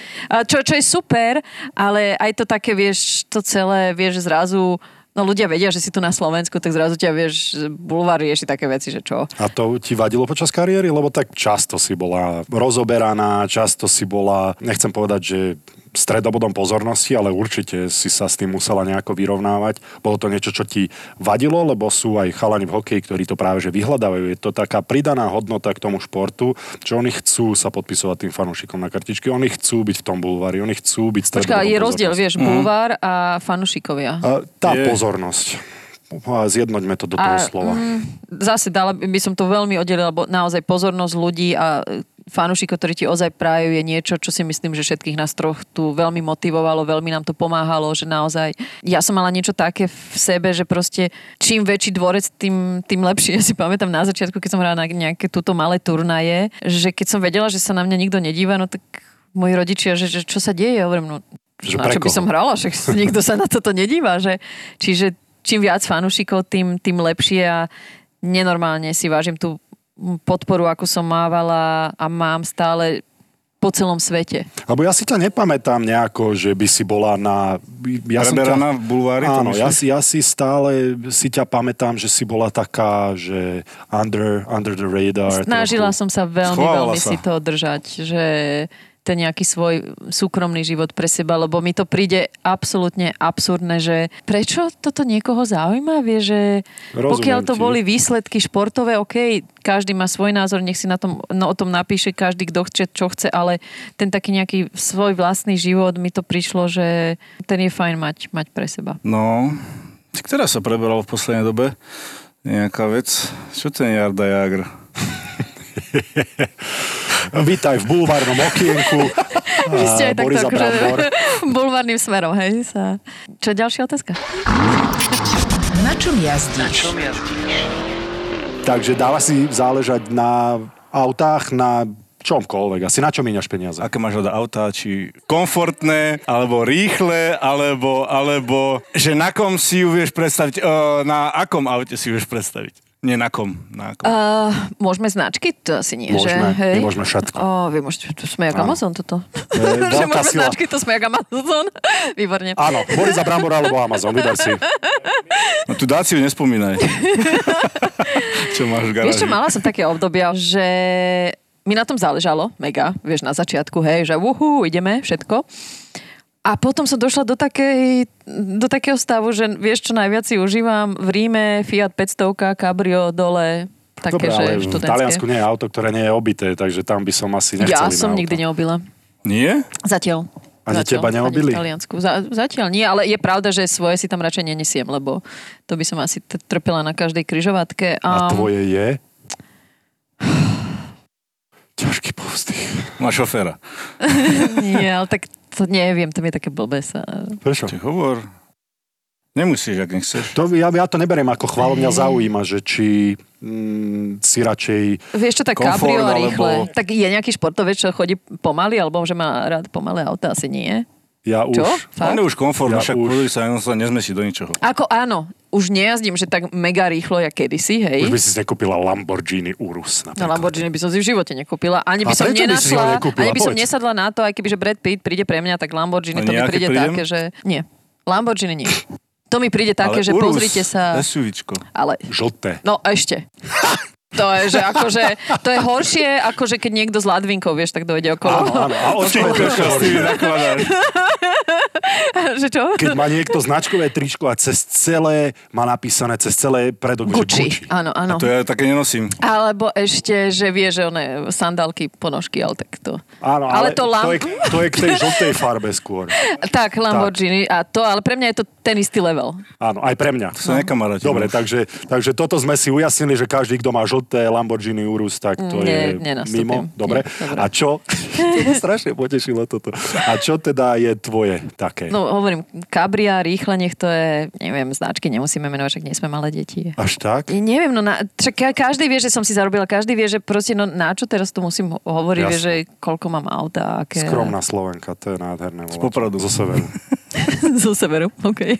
čo, čo je super, ale aj to také, vieš, to celé, vieš, zrazu, no ľudia vedia, že si tu na Slovensku, tak zrazu ťa, vieš, bulvár rieši také veci, že čo. A to ti vadilo počas kariéry? Lebo tak často si bola rozoberaná, často si bola, nechcem povedať, že stredobodom pozornosti, ale určite si sa s tým musela nejako vyrovnávať. Bolo to niečo, čo ti vadilo, lebo sú aj chalani v hokeji, ktorí to práve že vyhľadávajú. Je to taká pridaná hodnota k tomu športu, že oni chcú sa podpisovať tým fanúšikom na kartičky, oni chcú byť v tom bulvári, oni chcú byť stredobodom Počkaj, je rozdiel, vieš, bulvár a fanúšikovia. Tá Je. pozornosť. Zjednoďme to do toho A, slova. mm, zase dala by som to veľmi oddelila, lebo naozaj pozornosť ľudí a fanúšikov, ktorí ti ozaj prajú, je niečo, čo si myslím, že všetkých nás troch tu veľmi motivovalo, veľmi nám to pomáhalo, že naozaj ja som mala niečo také v sebe, že proste čím väčší dvorec, tým, tým lepšie. Ja si pamätám na začiatku, keď som hrala na nejaké túto malé turnaje, že keď som vedela, že sa na mňa nikto nedíva, no tak moji rodičia, že, že čo sa deje, ja hovorím, no Že na čo by som hrala, však nikto sa na toto nedíva, že? Čiže čím viac fanúšikov, tým, tým lepšie a nenormálne si vážim tú podporu, ako som mávala a mám stále po celom svete. Lebo ja si ťa nepamätám nejako, že by si bola na... Ja som Preberaná v bulvári, Áno, ja si, ja si stále si ťa pamätám, že si bola taká, že under, under the radar. Snažila trochu. som sa veľmi, Schovávala veľmi sa. si to držať, že ten nejaký svoj súkromný život pre seba, lebo mi to príde absolútne absurdné, že prečo toto niekoho zaujíma? Vie, že Rozumiem pokiaľ to ti. boli výsledky športové, OK, každý má svoj názor, nech si na tom, no, o tom napíše každý, kto chce, čo chce, ale ten taký nejaký svoj vlastný život, mi to prišlo, že ten je fajn mať, mať pre seba. No, ktorá sa preberala v poslednej dobe? Nejaká vec? Čo ten Jarda Jagr? Vítaj v bulvárnom okienku. Vy ste aj takto akože bulvárnym smerom, hej? Sa... Čo je ďalšia otázka? Na čom jazdíš? Takže dáva si záležať na autách, na čomkoľvek. Asi na čo míňaš peniaze? Aké máš rada autá, či komfortné, alebo rýchle, alebo, alebo že na kom si ju vieš predstaviť, uh, na akom aute si ju vieš predstaviť? Nie na kom, na akom. Uh, môžeme značky? To asi nie, Môžeme, že? Hej? my môžeme všetko. O, vy môžete, to sme jak. Amazon toto. To je že môžeme sila. značky, to sme jak Amazon. Výborne. Áno, Borisa Brambor alebo Amazon, vyber si. No tu dáciu nespomínaj. čo máš v garáži? Vieš čo, mala som také obdobia, že mi na tom záležalo, mega, vieš, na začiatku, hej, že uhu, ideme, všetko. A potom som došla do, takej, do takého stavu, že vieš, čo najviac si užívam v Ríme, Fiat 500, Cabrio dole, také, Dobre, ale že v Taliansku študentské. nie je auto, ktoré nie je obité, takže tam by som asi nechcel Ja som auto. nikdy neobila. Nie? Zatiaľ. Ani Zatiaľ, teba neobili? Ani v Taliansku. Za, zatiaľ nie, ale je pravda, že svoje si tam radšej nenesiem, lebo to by som asi t- trpela na každej kryžovatke. A A tvoje je? Ťažký povzdych. Máš šoféra. nie, ale tak to neviem, to mi je také blbé sa... Prečo? Či hovor. Nemusíš, ak nechceš. To, ja, ja to neberiem ako chválu, mňa zaujíma, že či mm, si radšej... Vieš čo, tak Komfort, a alebo- rýchle. Tak je nejaký športovec, čo chodí pomaly, alebo že má rád pomalé auta? Asi nie. Ja Čo? už... On Fakt? je už komfortný, Ja však už- sa, on sa nezmesí do ničoho. Ako áno, už nejazdím, že tak mega rýchlo, jak kedysi, hej. Už by si nekúpila Lamborghini Urus No napríklad. Lamborghini by som si v živote nekúpila. Ani by A som by nenašla, nekúpila? ani by som Povedz. nesadla na to, aj keby že Brad Pitt príde pre mňa, tak Lamborghini No to mi príde prídem? také, že... Nie. Lamborghini nie. To mi príde také, Ale že Urus, pozrite sa... SUVčko. Ale Žlté. No ešte. To je, že akože, to je horšie, ako že keď niekto s ladvinkou, vieš, tak dojde okolo. Áno, áno. A o čo je to ešte horšie? že čo? Keď má niekto značkové tričko a cez celé má napísané, cez celé predok, Gucci. Gucci. Áno, áno. To ja také nenosím. Alebo ešte, že vie, že one sandálky, ponožky, ale tak to... Áno, ale, ale, to, to, lam... je, to je k tej žltej farbe skôr. Tak, Lamborghini a to, ale pre mňa je to ten istý level. Áno, aj pre mňa. Sa nekamaráti. Dobre, takže, takže toto sme si ujasnili, že každý, kto má žlté Lamborghini Urus, tak to Nie, je nenastúpim. mimo. Dobre. Nie, dobre. A čo? to ma strašne potešilo toto. A čo teda je tvoje také? No hovorím, kabria, rýchle, nech to je, neviem, značky nemusíme menovať, však nie sme malé deti. Až tak? Ja Neviem, no na, však každý vie, že som si zarobila, každý vie, že proste, no na čo teraz tu musím ho- hovoriť, vie, že koľko mám auta, aké... Skromná Slovenka, to je nádherné. Z Popradu. Zo severu. Zo severu, OK.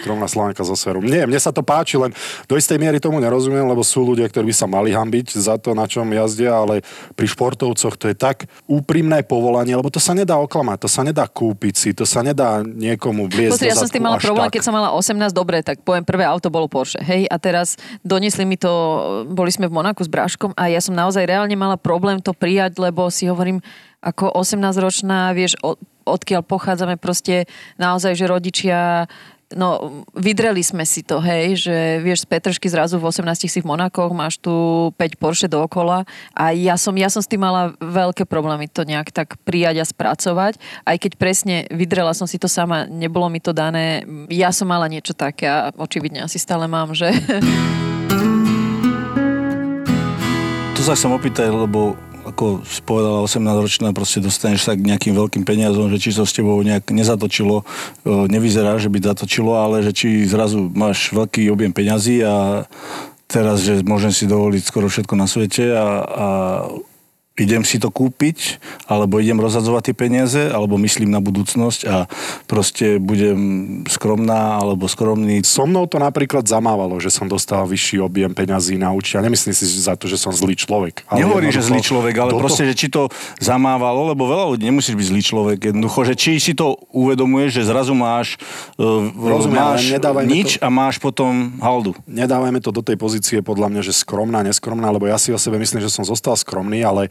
Skromná Slovenka zo severu. Nie, mne sa to páči, len do istej miery tomu nerozumiem, lebo sú ľudia, ktorí by sa mali hambiť za to, na čom jazdia, ale pri športovcoch to je tak úprimné povolanie, lebo to sa nedá oklamať, to sa nedá kúpiť si, to sa nedá niekomu vliesť Pozri, ja som s tým mala problém, tak. keď som mala 18, dobre, tak poviem, prvé auto bolo Porsche, hej, a teraz doniesli mi to, boli sme v Monaku s Bráškom a ja som naozaj reálne mala problém to prijať, lebo si hovorím, ako 18-ročná, vieš, odkiaľ pochádzame proste naozaj, že rodičia No, vydreli sme si to, hej, že vieš, z Petržky zrazu v 18 si v Monakoch, máš tu 5 Porsche dookola a ja som, ja som s tým mala veľké problémy to nejak tak prijať a spracovať, aj keď presne vydrela som si to sama, nebolo mi to dané, ja som mala niečo také a očividne asi stále mám, že To sa chcem opýtať, lebo ako ako spovedala 18-ročná, proste dostaneš sa k nejakým veľkým peniazom, že či to s tebou nejak nezatočilo, e, nevyzerá, že by zatočilo, ale že či zrazu máš veľký objem peňazí a teraz, že môžem si dovoliť skoro všetko na svete a, a idem si to kúpiť, alebo idem rozhadzovať tie peniaze, alebo myslím na budúcnosť a proste budem skromná alebo skromný. So mnou to napríklad zamávalo, že som dostal vyšší objem peňazí na účte. A nemyslím si za to, že som zlý človek. Ale Nehovorím, že zlý človek, ale proste, že či to zamávalo, lebo veľa ľudí nemusíš byť zlý človek. Jednoducho, že či si to uvedomuješ, že zrazu máš, uh, Rozumiem, máš nič to, a máš potom haldu. Nedávajme to do tej pozície podľa mňa, že skromná, neskromná, lebo ja si o sebe myslím, že som zostal skromný, ale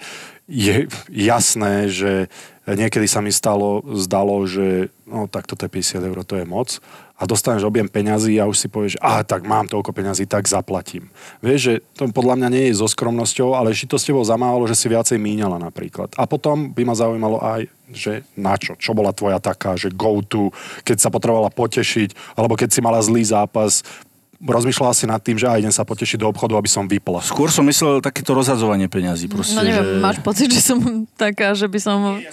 je jasné, že niekedy sa mi stalo, zdalo, že no tak toto je 50 eur, to je moc a dostaneš objem peňazí a už si povieš, a tak mám toľko peňazí, tak zaplatím. Vieš, že to podľa mňa nie je so skromnosťou, ale či to s tebou zamávalo, že si viacej míňala napríklad. A potom by ma zaujímalo aj, že na čo? Čo bola tvoja taká, že go to, keď sa potrebovala potešiť, alebo keď si mala zlý zápas, rozmýšľala si nad tým, že aj idem sa potešiť do obchodu, aby som vypla. Skôr som myslel takéto rozhadzovanie peňazí. Proste, no neviem, že... máš pocit, že som taká, že by som...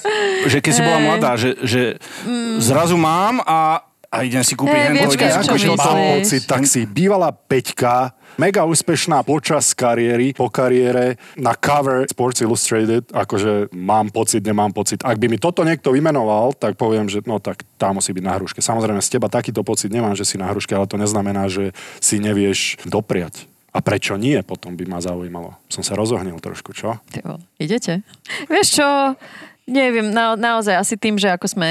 Že keď si bola mladá, že, že mm. zrazu mám a a idem si kúpiť hey, vieš, vieš, ako mám pocit, tak si bývala Peťka, mega úspešná počas kariéry, po kariére, na cover Sports Illustrated, akože mám pocit, nemám pocit. Ak by mi toto niekto vymenoval, tak poviem, že no tak tá musí byť na hruške. Samozrejme, z teba takýto pocit nemám, že si na hruške, ale to neznamená, že si nevieš dopriať. A prečo nie, potom by ma zaujímalo. Som sa rozohnil trošku, čo? idete. Vieš čo, Neviem, na, naozaj asi tým, že ako sme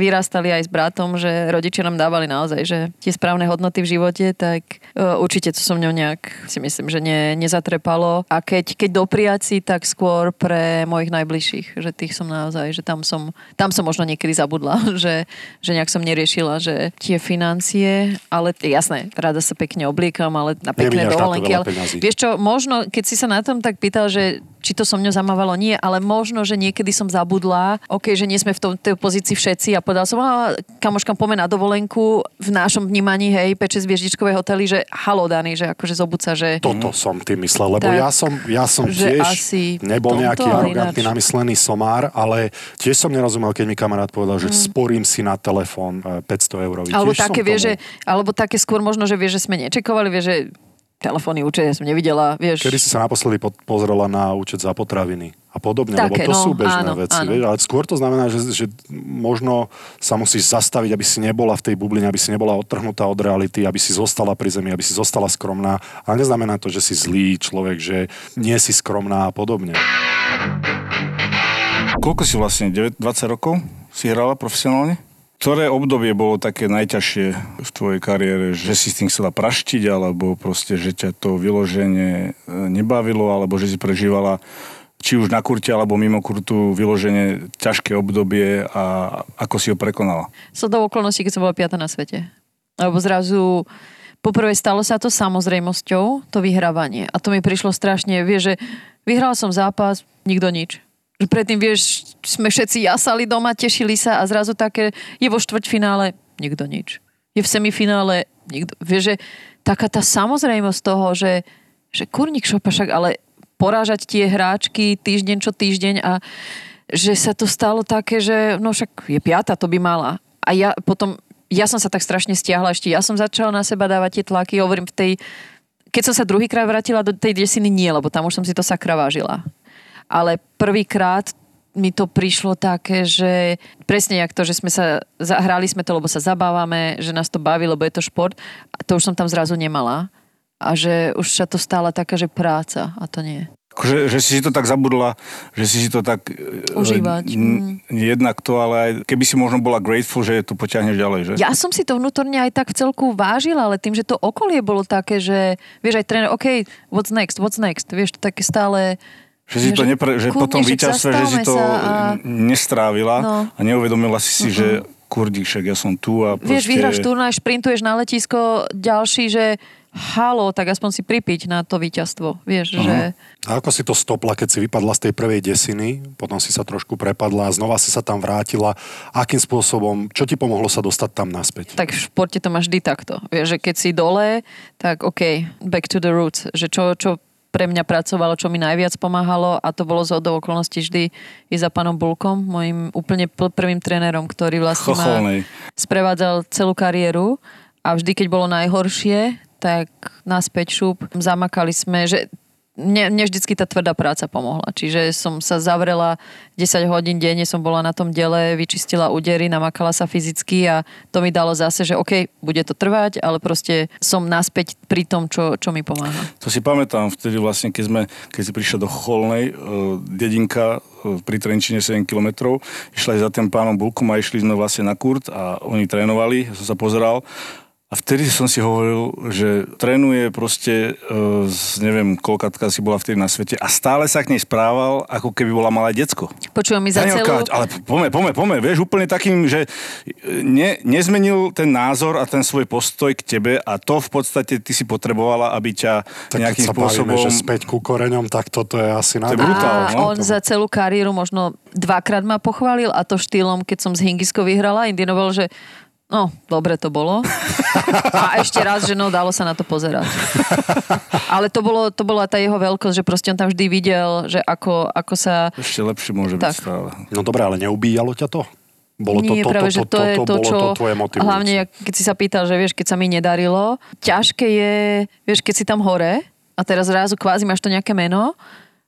vyrastali aj s bratom, že rodičia nám dávali naozaj, že tie správne hodnoty v živote, tak uh, určite to som mňou nejak si myslím, že ne, nezatrepalo. A keď, keď dopriať si, tak skôr pre mojich najbližších, že tých som naozaj, že tam som, tam som možno niekedy zabudla, že, že nejak som neriešila, že tie financie, ale jasné, rada sa pekne obliekam, ale na pekné dovolenky. Ale, vieš čo, možno, keď si sa na tom tak pýtal, že či to so mňou zamávalo, nie, ale možno, že niekedy som zabudla, ok, že nie sme v tom, tej pozícii všetci a povedal som, a kamoškam pome na dovolenku v našom vnímaní, hej, 5-6 hvieždičkové hotely, že halo Dani, že akože zobud sa, že... Toto som tým myslel, lebo tak, ja som, ja som tiež asi nebol nejaký arogantný namyslený somár, ale tiež som nerozumel, keď mi kamarát povedal, že mm. sporím si na telefón 500 e, eur. Alebo také, vie, že, alebo také skôr možno, že vie, že sme nečekovali, vie, že telefónny účet, ja som nevidela, vieš. Kedy si sa naposledy pozrela na účet za potraviny a podobne, Také, lebo to no, sú bežné áno, veci, áno. vieš, ale skôr to znamená, že, že možno sa musíš zastaviť, aby si nebola v tej bubline, aby si nebola odtrhnutá od reality, aby si zostala pri zemi, aby si zostala skromná, ale neznamená to, že si zlý človek, že nie si skromná a podobne. Koľko si vlastne, 20 rokov si hrala profesionálne? Ktoré obdobie bolo také najťažšie v tvojej kariére, že si s tým chcela praštiť, alebo proste, že ťa to vyloženie e, nebavilo, alebo že si prežívala či už na kurte alebo mimo kurtu vyloženie ťažké obdobie a ako si ho prekonala? Som do okolností, keď som bola piata na svete. Lebo zrazu poprvé stalo sa to samozrejmosťou, to vyhrávanie. A to mi prišlo strašne, vieš, že vyhral som zápas, nikto nič že predtým, vieš, sme všetci jasali doma, tešili sa a zrazu také, je vo štvrťfinále, nikto nič. Je v semifinále, nikto. Vieš, že taká tá samozrejmosť toho, že, že kurník šopa však, ale porážať tie hráčky týždeň čo týždeň a že sa to stalo také, že no však je piata, to by mala. A ja potom, ja som sa tak strašne stiahla ešte, ja som začala na seba dávať tie tlaky, hovorím v tej, keď som sa druhýkrát vrátila do tej desiny, nie, lebo tam už som si to sakra vážila ale prvýkrát mi to prišlo také, že presne jak to, že sme sa, zahrali sme to, lebo sa zabávame, že nás to baví, lebo je to šport, a to už som tam zrazu nemala. A že už sa to stala taká, že práca, a to nie. Že, že si to tak zabudla, že si si to tak... E, Užívať. N- mm. jednak to, ale aj keby si možno bola grateful, že to potiahneš ďalej, že? Ja som si to vnútorne aj tak v celku vážila, ale tým, že to okolie bolo také, že vieš aj tréner, OK, what's next, what's next, vieš, to také stále že si to nepre, že po tom víťazstve, že si to a... nestrávila no. a neuvedomila si si, uh-huh. že kurdík, ja som tu a proste... Vieš, vyhráš turnaj, šprintuješ na letisko, ďalší, že halo, tak aspoň si pripiť na to víťazstvo. Vieš, uh-huh. že... A ako si to stopla, keď si vypadla z tej prvej desiny, potom si sa trošku prepadla a znova si sa tam vrátila. Akým spôsobom, čo ti pomohlo sa dostať tam naspäť? Tak v športe to máš vždy takto. Vieš, že keď si dole, tak OK, back to the roots. Že čo, čo pre mňa pracovalo, čo mi najviac pomáhalo a to bolo z hodou okolností vždy i za pánom Bulkom, môjim úplne prvým trénerom, ktorý vlastne Chocholnej. ma sprevádzal celú kariéru a vždy, keď bolo najhoršie, tak naspäť šup, zamakali sme, že mne, mne vždycky tá tvrdá práca pomohla. Čiže som sa zavrela 10 hodín denne, som bola na tom dele, vyčistila údery, namakala sa fyzicky a to mi dalo zase, že OK, bude to trvať, ale proste som naspäť pri tom, čo, čo mi pomáha. To si pamätám, vtedy vlastne, keď, sme, keď si prišla do Cholnej, uh, dedinka uh, pri Trenčine 7 km, išla aj za tým pánom Bulkom a išli sme vlastne na kurt a oni trénovali, som sa pozeral a vtedy som si hovoril, že trénuje proste, uh, z, neviem, koľkatka si bola vtedy na svete a stále sa k nej správal, ako keby bola malé decko. Počujem mi za celú... Ale pome, pome, pome, vieš, úplne takým, že ne, nezmenil ten názor a ten svoj postoj k tebe a to v podstate ty si potrebovala, aby ťa Tak nejakým keď sa spôsobom... bavíme, že späť ku koreňom, tak toto je asi To je brutál, a no, on to- za celú kariéru možno dvakrát ma pochválil a to štýlom, keď som z Hingiskou vyhrala, indinoval, že no, dobre to bolo. A ešte raz, že no, dalo sa na to pozerať. Ale to, bolo, to bola tá jeho veľkosť, že proste on tam vždy videl, že ako, ako sa... Ešte lepšie môže Tak. byť stále. No dobré, ale neubíjalo ťa to? Bolo to, Nie, to, práve, to, že to, to, je to, čo... to tvoje motivujúce. hlavne, keď si sa pýtal, že vieš, keď sa mi nedarilo, ťažké je, vieš, keď si tam hore a teraz zrazu kvázi máš to nejaké meno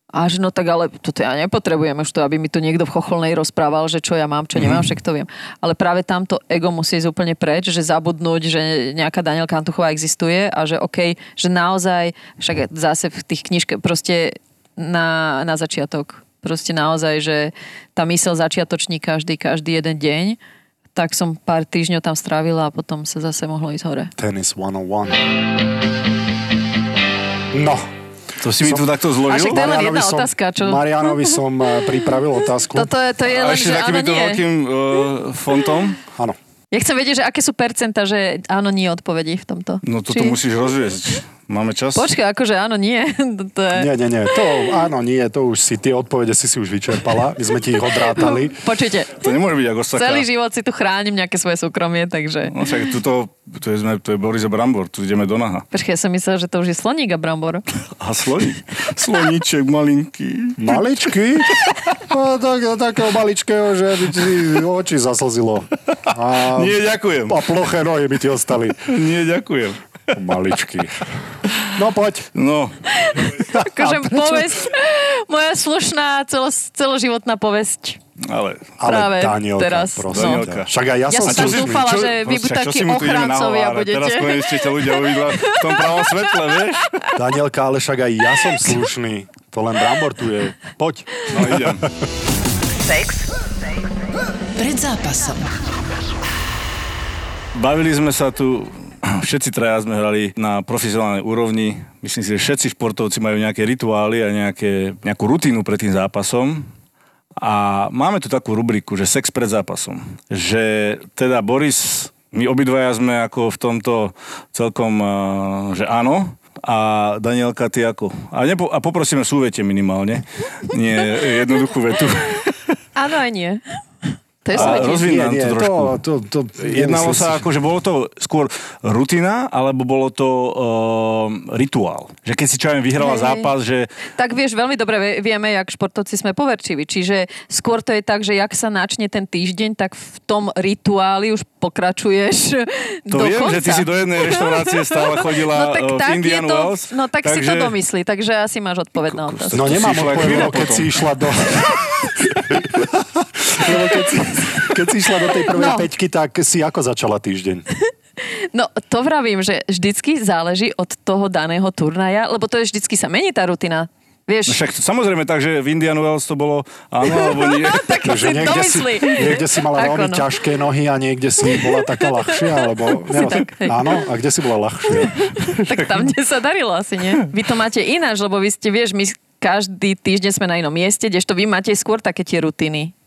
a že no tak ale toto ja nepotrebujem už to, aby mi tu niekto v chocholnej rozprával, že čo ja mám, čo nemám, však to viem. Ale práve tamto ego musí ísť úplne preč, že zabudnúť, že nejaká Danielka Antuchová existuje a že OK, že naozaj, však zase v tých knižkách proste na, na začiatok. Proste naozaj, že tá mysel začiatočníka vždy, každý jeden deň, tak som pár týždňov tam strávila a potom sa zase mohlo ísť hore. Tennis 101. No, To si mi Som- tu takto A zložil? však to je len jedna som, otázka, čo? Marianovi som eh, pripravil otázku. Toto je, to je len, že áno, nie. veľkým uh, fontom? Áno. Ja chcem vedieť, že aké sú percenta, že áno, nie odpovedí v tomto. No toto Či- musíš rozviesť. Máme čas? Počkaj, akože áno, nie. to, je... Nie, nie, nie. To, áno, nie, to už si, tie odpovede si si už vyčerpala. My sme ti ich odrátali. Počujte, To nemôže byť ako saká. celý život si tu chránim nejaké svoje súkromie, takže... No však tuto, to je, sme, to je Boris a Brambor, tu ideme do naha. Počkaj, ja som myslela, že to už je sloník a brambor. A sloník. Sloníček malinký. Maličký? No, tak, takého maličkého, že by ti oči zaslzilo. A, Nie, ďakujem. a ploché nohy by ti ostali. Nie, ďakujem. Maličký. No poď. No, Akože povesť, moja slušná celo, celoživotná povesť. ale... Ale Práve Danielka, teraz, prosím no. Však aj ja, Ja som dúfala, že vy však takí čo ochrancovia budete. Teraz konečne ťa ľudia uvidla v tom pravom svetle, vieš? Danielka, ale však aj ja som slušný. To len Brambor tu je. Poď. No idem. Sex pred zápasom. Bavili sme sa tu, všetci traja sme hrali na profesionálnej úrovni. Myslím si, že všetci športovci majú nejaké rituály a nejaké, nejakú rutínu pred tým zápasom. A máme tu takú rubriku, že sex pred zápasom. Že teda Boris, my obidvaja sme ako v tomto celkom, eh, že áno. A Danielka, ty ako? A, nepo, a poprosíme súvete minimálne. Nie jednoduchú vetu. Áno aj nie. To je A svoje tiež. rozvíj nám to trošku. to, to, to, Jednalo sa ako, že bolo to skôr rutina, alebo bolo to uh, rituál? Že keď si čo vyhrala hej. zápas, že Tak vieš, veľmi dobre vie- vieme, jak športovci sme poverčiví. Čiže skôr to je tak, že jak sa načne ten týždeň, tak v tom rituáli už pokračuješ to do viem, konca. že ty si do jednej reštaurácie stále No chodila tak, uh, v tak je Indian to, Wells. no tak si to takže- domyslí, takže asi máš odpoveď na otázku. No nemám odpoveď, keď si išla do... lebo keď si, keď si išla do tej prvej No. peťky, tak si ako začala týždeň? No to vravím, že vždycky záleží od toho daného turnaja, lebo to je vždycky sa mení tá rutina. No Vieš, však samozrejme tak, že v Indian Wells to bolo áno alebo nie. tak že si niekde si, niekde si mala veľmi no. ťažké nohy a niekde si bola taká ľahšia, alebo... tak, hej. áno, a kde si bola ľahšia? Tak tam, kde sa darilo asi, nie? Vy to máte ináč, lebo vy ste, vieš, my každý týždeň sme na inom mieste, kdežto vy máte skôr také tie rutiny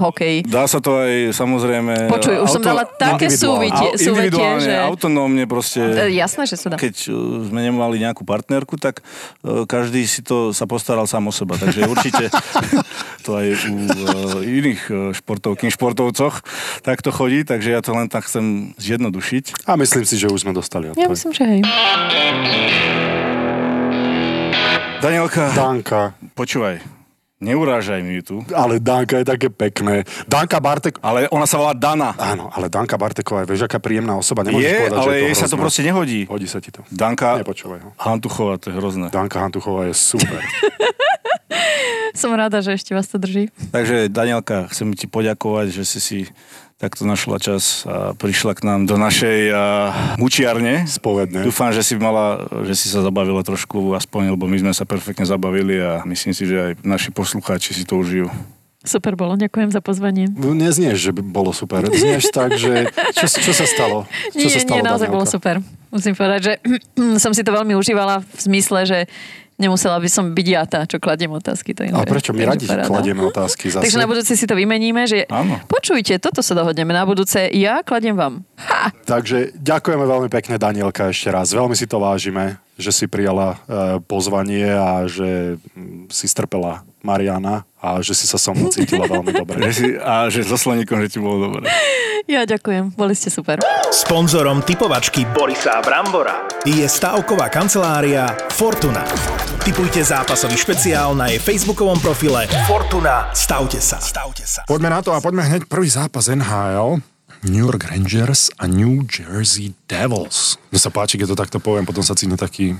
hokeji. Dá sa to aj samozrejme... Počuj, už som dala také individuálne. súvitie, individuálne, že... autonómne proste... E, Jasné, že sú tam. keď uh, sme nemali nejakú partnerku, tak uh, každý si to sa postaral sám o seba. Takže určite to aj u iných uh, športovkým športovcoch tak to chodí, takže ja to len tak chcem zjednodušiť. A myslím si, že už sme dostali Ja odpoveď. myslím, že hej. Danielka, Danka. počúvaj, neurážaj mi tu, Ale Danka je také pekné. Danka Bartek... ale ona sa volá Dana. Áno, ale Danka Barteková je, vieš, aká príjemná osoba. Nemôžeš Je, povedať, ale že je to jej sa to proste nehodí. Hodí sa ti to. Danka Nepočúvaj ho. Hantuchová, to je hrozné. Danka Hantuchová je super. Som rada, že ešte vás to drží. Takže Danielka, chcem ti poďakovať, že si si takto našla čas a prišla k nám do našej a, mučiarne. Spovedne. Dúfam, že si mala, že si sa zabavila trošku aspoň, lebo my sme sa perfektne zabavili a myslím si, že aj naši poslucháči si to užijú. Super bolo, ďakujem za pozvanie. No, Neznieš, že by bolo super. Znieš tak, že... Čo, čo sa stalo? Čo nie, sa stalo, nie, naozaj Danielka? bolo super. Musím povedať, že som si to veľmi užívala v zmysle, že nemusela by som byť ja tá, čo kladiem otázky. To je, Ale prečo? My radi paráda. kladieme otázky zase. Takže na budúce si to vymeníme, že Áno. počujte, toto sa dohodneme na budúce, ja kladiem vám. Ha! Takže ďakujeme veľmi pekne, Danielka, ešte raz. Veľmi si to vážime, že si prijala e, pozvanie a že mm, si strpela Mariana a že si sa so mnou cítila veľmi dobre. A že so Slaníkom, že ti bolo dobre. Ja ďakujem, boli ste super. Sponzorom typovačky Borisa Brambora je stavková kancelária Fortuna. Typujte zápasový špeciál na jej facebookovom profile Fortuna. Stavte sa. Stavte sa. Poďme na to a poďme hneď prvý zápas NHL. New York Rangers a New Jersey Devils. Mne sa páči, keď to takto poviem, potom sa cítim taký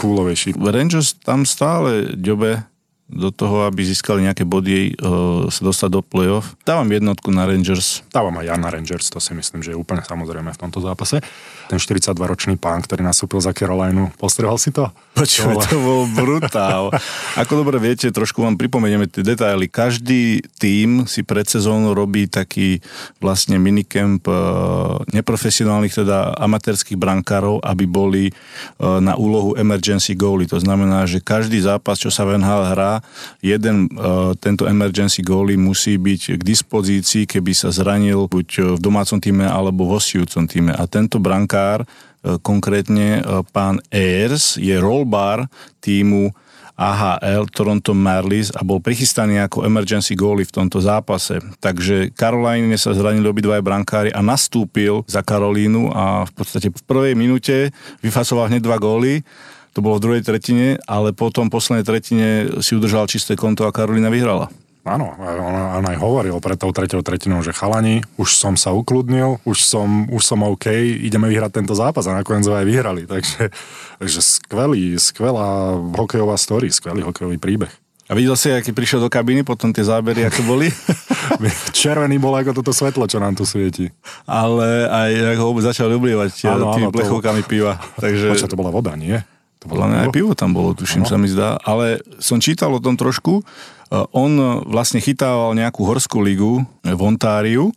kúlovejší. Rangers tam stále ďobe do toho, aby získali nejaké body, uh, sa dostať do play-off. Dávam jednotku na Rangers. Dávam aj ja na Rangers, to si myslím, že je úplne samozrejme v tomto zápase. Ten 42-ročný pán, ktorý nastúpil za Carolinu, postrehol si to? Počuj, to bol brutál. Ako dobre viete, trošku vám pripomenieme tie detaily. Každý tím si pred sezónou robí taký vlastne minicamp e, neprofesionálnych, teda amatérských brankárov, aby boli e, na úlohu emergency goalie. To znamená, že každý zápas, čo sa v NHL hrá, jeden e, tento emergency goalie musí byť k dispozícii, keby sa zranil buď v domácom týme alebo v hostujúcom týme. A tento brankár E, konkrétne e, pán Ayers je rollbar týmu AHL Toronto Marlies a bol prichystaný ako emergency goalie v tomto zápase. Takže Caroline sa zranili obidvaja brankári a nastúpil za Karolínu a v podstate v prvej minúte vyfasoval hneď dva góly. To bolo v druhej tretine, ale potom poslednej tretine si udržal čisté konto a Karolína vyhrala. Áno, on, on aj hovoril pred tou tretou tretinou, že chalani, už som sa ukludnil, už som, už som OK, ideme vyhrať tento zápas a nakoniec ho aj vyhrali. Takže, takže skvelý, skvelá hokejová story, skvelý hokejový príbeh. A videl si, aký prišiel do kabiny, potom tie zábery, ako boli? Červený bol ako toto svetlo, čo nám tu svieti. ale aj ako vôbec začal oblievať Áno, tými áno, to- plechovkami piva. Takže... Počkaj, to bola voda, nie? To Podľa mňa aj pivo tam bolo, tuším, sa mi zdá. Ale som čítal o tom trošku. Uh, On vlastne chytával nejakú horskú ligu v Ontáriu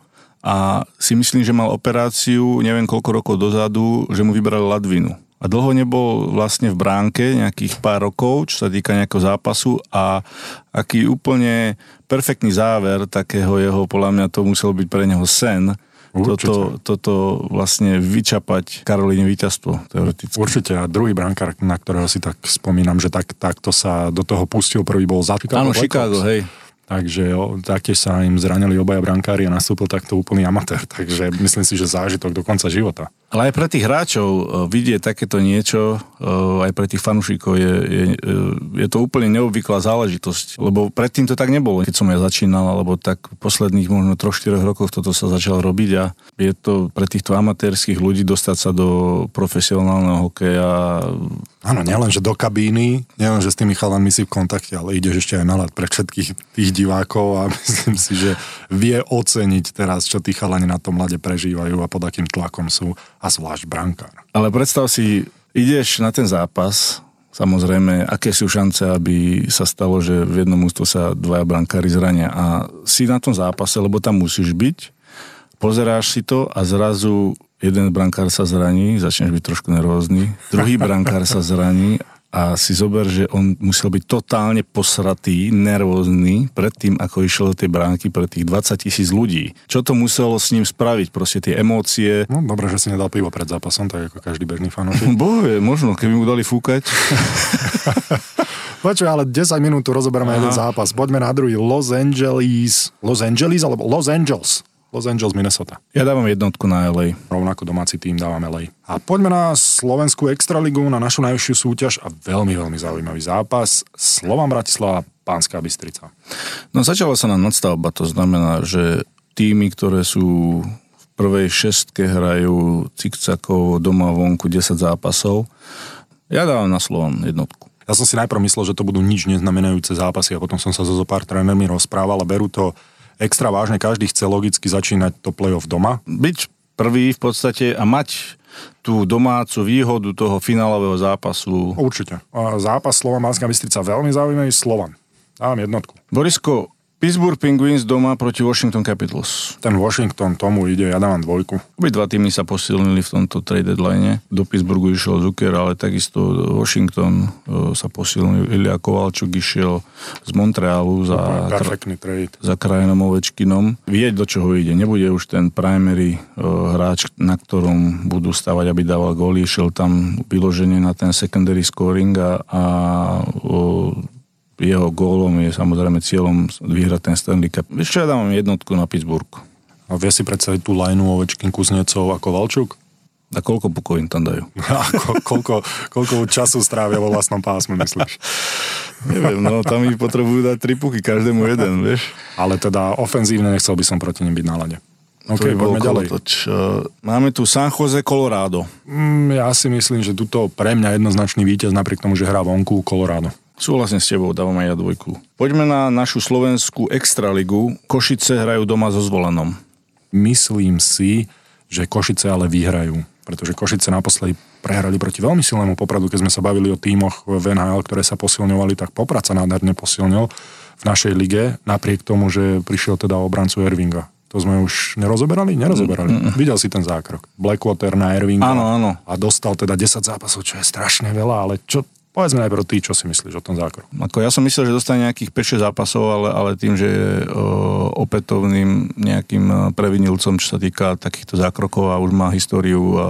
a si myslím, že mal operáciu neviem koľko rokov dozadu, že mu vybrali ladvinu. A dlho nebol vlastne v bránke, nejakých pár rokov, čo sa týka nejakého zápasu a aký úplne perfektný záver takého jeho, podľa mňa to musel byť pre neho sen, Určite. toto, toto vlastne vyčapať Karolíne víťazstvo, teoreticky. Určite. A druhý brankár, na ktorého si tak spomínam, že tak, takto sa do toho pustil, prvý bol za Chicago Áno. Chicago, hej. Takže o, taktiež sa im zranili obaja brankári a nastúpil takto úplný amatér. Takže myslím si, že zážitok do konca života. Ale aj pre tých hráčov e, vidieť takéto niečo, e, aj pre tých fanúšikov je, je, e, je to úplne neobvyklá záležitosť. Lebo predtým to tak nebolo, keď som ja začínal, alebo tak posledných možno 3-4 rokoch toto sa začalo robiť a je to pre týchto amatérských ľudí dostať sa do profesionálneho hokeja. Áno, nielen, že do kabíny, nielen, že s tými chalanmi si v kontakte, ale ideš ešte aj na pre všetkých tých divákov a myslím si, že vie oceniť teraz, čo tí chalani na tom mlade prežívajú a pod akým tlakom sú zvlášť brankár. Ale predstav si, ideš na ten zápas, samozrejme, aké sú šance, aby sa stalo, že v jednom ústu sa dvaja brankári zrania a si na tom zápase, lebo tam musíš byť, pozeráš si to a zrazu jeden brankár sa zraní, začneš byť trošku nervózny, druhý brankár sa zraní a si zober, že on musel byť totálne posratý, nervózny pred tým, ako išiel do tej bránky pre tých 20 tisíc ľudí. Čo to muselo s ním spraviť? Proste tie emócie. No, dobre, že si nedal pivo pred zápasom, tak ako každý bežný fanúšik. Bože, možno, keby mu dali fúkať. Počuj, ale 10 minút tu rozoberieme jeden zápas. Poďme na druhý. Los Angeles. Los Angeles alebo Los Angeles? Los Angeles, Minnesota. Ja dávam jednotku na LA. Rovnako domáci tým dávam LA. A poďme na Slovenskú extraligu, na našu najvyššiu súťaž a veľmi, veľmi zaujímavý zápas. Slovan Bratislava, Pánska Bystrica. No začala sa nám nadstavba, to znamená, že týmy, ktoré sú v prvej šestke hrajú cikcakov doma vonku 10 zápasov. Ja dávam na Slovan jednotku. Ja som si najprv myslel, že to budú nič neznamenajúce zápasy a potom som sa so zopár trénermi rozprával a berú to extra vážne. Každý chce logicky začínať to play-off doma. Byť prvý v podstate a mať tú domácu výhodu toho finálového zápasu. Určite. Zápas Slovan Banská Bystrica veľmi zaujímavý. Slovan. Dávam jednotku. Borisko, Pittsburgh Penguins doma proti Washington Capitals. Ten Washington tomu ide, ja dávam dvojku. Obidva týmy sa posilnili v tomto trade deadline. Do Pittsburghu išiel Zucker, ale takisto Washington e, sa posilnil. Ilia Kovalčuk išiel z Montrealu za, Perfektný trade. za Krajenom Ovečkinom. Vieť, do čoho ide. Nebude už ten primary e, hráč, na ktorom budú stavať, aby dával góly. Išiel tam vyloženie na ten secondary scoring a, a jeho gólom je samozrejme cieľom vyhrať ten Stanley Cup. Ešte ja dávam jednotku na Pittsburgh. A vie si predstaviť tú lajnu Ovečkin, Kuznecov ako Valčuk? A koľko pukov im tam dajú? A ko, koľko, koľko času strávia vo vlastnom pásme, myslíš? Neviem, no tam ich potrebujú dať tri puky, každému jeden, vieš. Ale teda ofenzívne nechcel by som proti nim byť na lade. OK, poďme ďalej. Toč. Máme tu San Jose, Colorado. Mm, ja si myslím, že tuto pre mňa jednoznačný víťaz, napriek tomu, že hrá vonku Colorado. Súhlasím s tebou, dávam aj ja dvojku. Poďme na našu slovenskú extraligu. Košice hrajú doma so zvolenom. Myslím si, že Košice ale vyhrajú, pretože Košice naposledy prehrali proti veľmi silnému Popradu, keď sme sa bavili o tímoch v NHL, ktoré sa posilňovali, tak Poprad sa nádherne posilnil v našej lige, napriek tomu, že prišiel teda obrancu Ervinga. To sme už nerozoberali? Nerozoberali. Mm, mm. Videl si ten zákrok. Blackwater na Ervinga. Áno, áno. A dostal teda 10 zápasov, čo je strašne veľa, ale čo, Povedzme najprv ty, čo si myslíš o tom zákroku. Ako ja som myslel, že dostane nejakých 5-6 zápasov, ale, ale tým, že je o, opätovným nejakým previnilcom, čo sa týka takýchto zákrokov a už má históriu a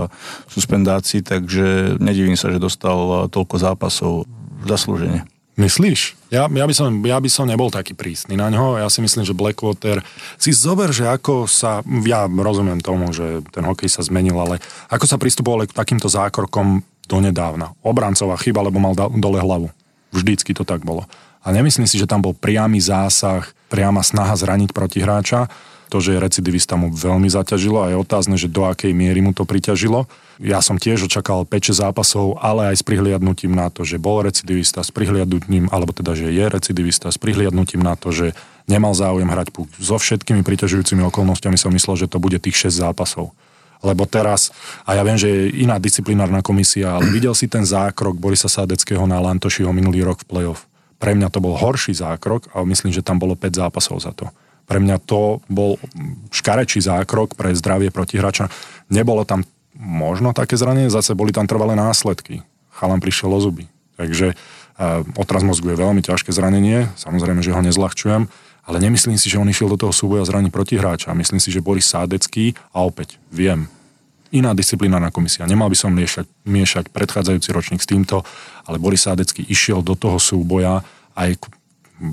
suspendácií, takže nedivím sa, že dostal toľko zápasov zaslúžene. Myslíš? Ja, ja, by som, ja by som nebol taký prísny na ňo. Ja si myslím, že Blackwater si zober, že ako sa, ja rozumiem tomu, že ten hokej sa zmenil, ale ako sa pristupovali k takýmto zákrokom donedávna. Obrancová chyba, lebo mal dole hlavu. Vždycky to tak bolo. A nemyslím si, že tam bol priamy zásah, priama snaha zraniť protihráča. To, že je recidivista mu veľmi zaťažilo a je otázne, že do akej miery mu to priťažilo. Ja som tiež očakal 5 zápasov, ale aj s prihliadnutím na to, že bol recidivista, s prihliadnutím, alebo teda, že je recidivista, s prihliadnutím na to, že nemal záujem hrať puk. So všetkými priťažujúcimi okolnostiami som myslel, že to bude tých 6 zápasov lebo teraz, a ja viem, že je iná disciplinárna komisia, ale videl si ten zákrok Borisa Sádeckého na Lantošiho minulý rok v play-off. Pre mňa to bol horší zákrok, ale myslím, že tam bolo 5 zápasov za to. Pre mňa to bol škarečí zákrok pre zdravie protihráča. Nebolo tam možno také zranenie, zase boli tam trvalé následky. Chalan prišiel o zuby. Takže uh, otraz mozgu je veľmi ťažké zranenie, samozrejme, že ho nezľahčujem, ale nemyslím si, že on išiel do toho súboja zraniť protihráča. Myslím si, že Boris Sádecký, a opäť viem, iná disciplinárna komisia. Nemal by som miešať, miešať predchádzajúci ročník s týmto, ale Boris Sádecký išiel do toho súboja aj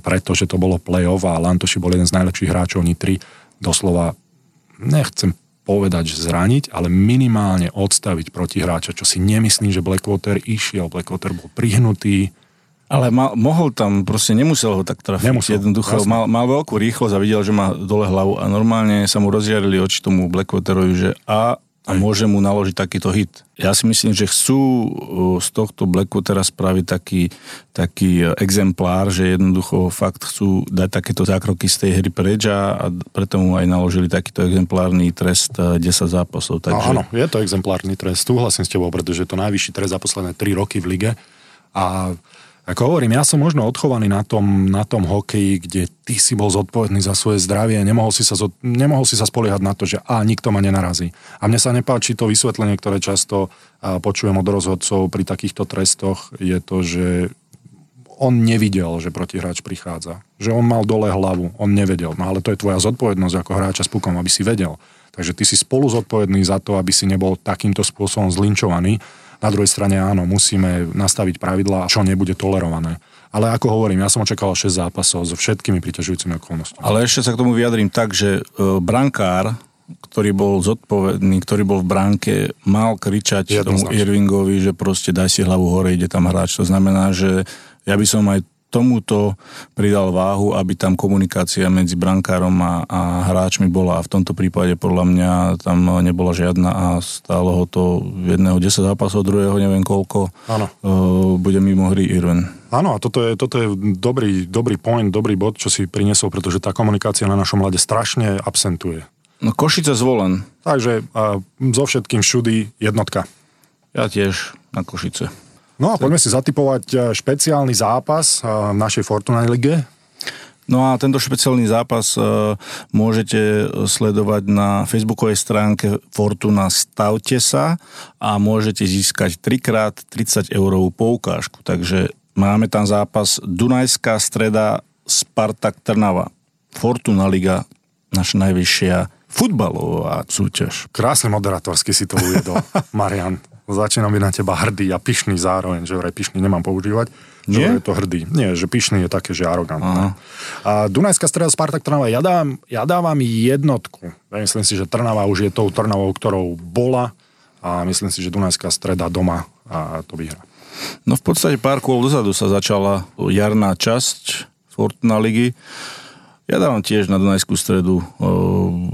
preto, že to bolo play-off a Lantoši bol jeden z najlepších hráčov Nitry. Doslova, nechcem povedať, že zraniť, ale minimálne odstaviť protihráča, čo si nemyslím, že Blackwater išiel. Blackwater bol prihnutý, ale mal, mohol tam, proste nemusel ho tak trafiť. Nemusel, Jednoducho mal, mal veľkú rýchlosť a videl, že má dole hlavu a normálne sa mu rozžiarili oči tomu Blackwaterovi, že a a môže mu naložiť takýto hit. Ja si myslím, že chcú z tohto Blackwatera spraviť taký, taký exemplár, že jednoducho fakt chcú dať takéto zákroky z tej hry preč a, preto mu aj naložili takýto exemplárny trest 10 zápasov. Takže... Áno, je to exemplárny trest, súhlasím s tebou, pretože je to najvyšší trest za posledné 3 roky v lige a ako hovorím, ja som možno odchovaný na tom, na tom hokeji, kde ty si bol zodpovedný za svoje zdravie, nemohol si sa, nemohol si sa spoliehať na to, že a nikto ma nenarazí. A mne sa nepáči to vysvetlenie, ktoré často počujem od rozhodcov pri takýchto trestoch, je to, že on nevidel, že protihráč prichádza. Že on mal dole hlavu, on nevedel. No ale to je tvoja zodpovednosť ako hráča s pukom, aby si vedel. Takže ty si spolu zodpovedný za to, aby si nebol takýmto spôsobom zlinčovaný na druhej strane áno, musíme nastaviť pravidlá, čo nebude tolerované. Ale ako hovorím, ja som očakával 6 zápasov so všetkými priťažujúcimi okolnostiami. Ale ešte sa k tomu vyjadrím tak, že e, brankár, ktorý bol zodpovedný, ktorý bol v bránke, mal kričať tomu Jednoznačne. Irvingovi, že proste daj si hlavu hore, ide tam hráč. To znamená, že ja by som aj tomuto pridal váhu, aby tam komunikácia medzi brankárom a, a hráčmi bola. A v tomto prípade podľa mňa tam nebola žiadna a stálo ho to jedného 10 zápasov, druhého neviem koľko. Áno. Uh, bude mimo hry Irvin. Áno, a toto je, toto je dobrý, dobrý point, dobrý bod, čo si priniesol, pretože tá komunikácia na našom mlade strašne absentuje. No Košice zvolen. Takže a, so všetkým všudy jednotka. Ja tiež na Košice. No a poďme si zatipovať e, špeciálny zápas e, v našej Fortuna lige. No a tento špeciálny zápas e, môžete sledovať na facebookovej stránke Fortuna Stavte sa a môžete získať 3x 30 eurovú poukážku. Takže máme tam zápas Dunajská streda Spartak Trnava. Fortuna Liga, naša najvyššia futbalová súťaž. Krásne moderátorsky si to uviedol, Marian. Začínam byť na teba hrdý a pyšný zároveň, že vraj pyšný nemám používať. Že Nie? je to hrdý. Nie, že pyšný je také, že arogantné. A Dunajská streda Spartak Trnava, ja dávam, ja dávam jednotku. Ja myslím si, že Trnava už je tou Trnavou, ktorou bola a myslím si, že Dunajská streda doma a to vyhrá. No v podstate pár kôl dozadu sa začala jarná časť Fortuna ligy. Ja dávam tiež na Dunajskú stredu. O,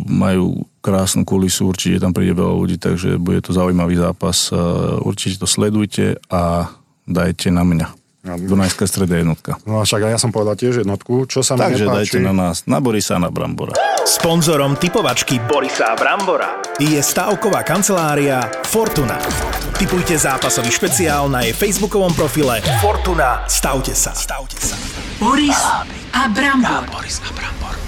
majú krásnu kulisu, určite tam príde veľa ľudí, takže bude to zaujímavý zápas. E, Určite to sledujte a dajte na mňa. Dunajská streda jednotka. No však aj ja som povedal tiež jednotku, čo sa mi Takže nepáči. dajte na nás, na Borisa a na Brambora. Sponzorom typovačky Borisa Brambora je stavková kancelária Fortuna. Typujte zápasový špeciál na jej facebookovom profile Fortuna. Stavte sa. Stavte sa. Boris a Brambor.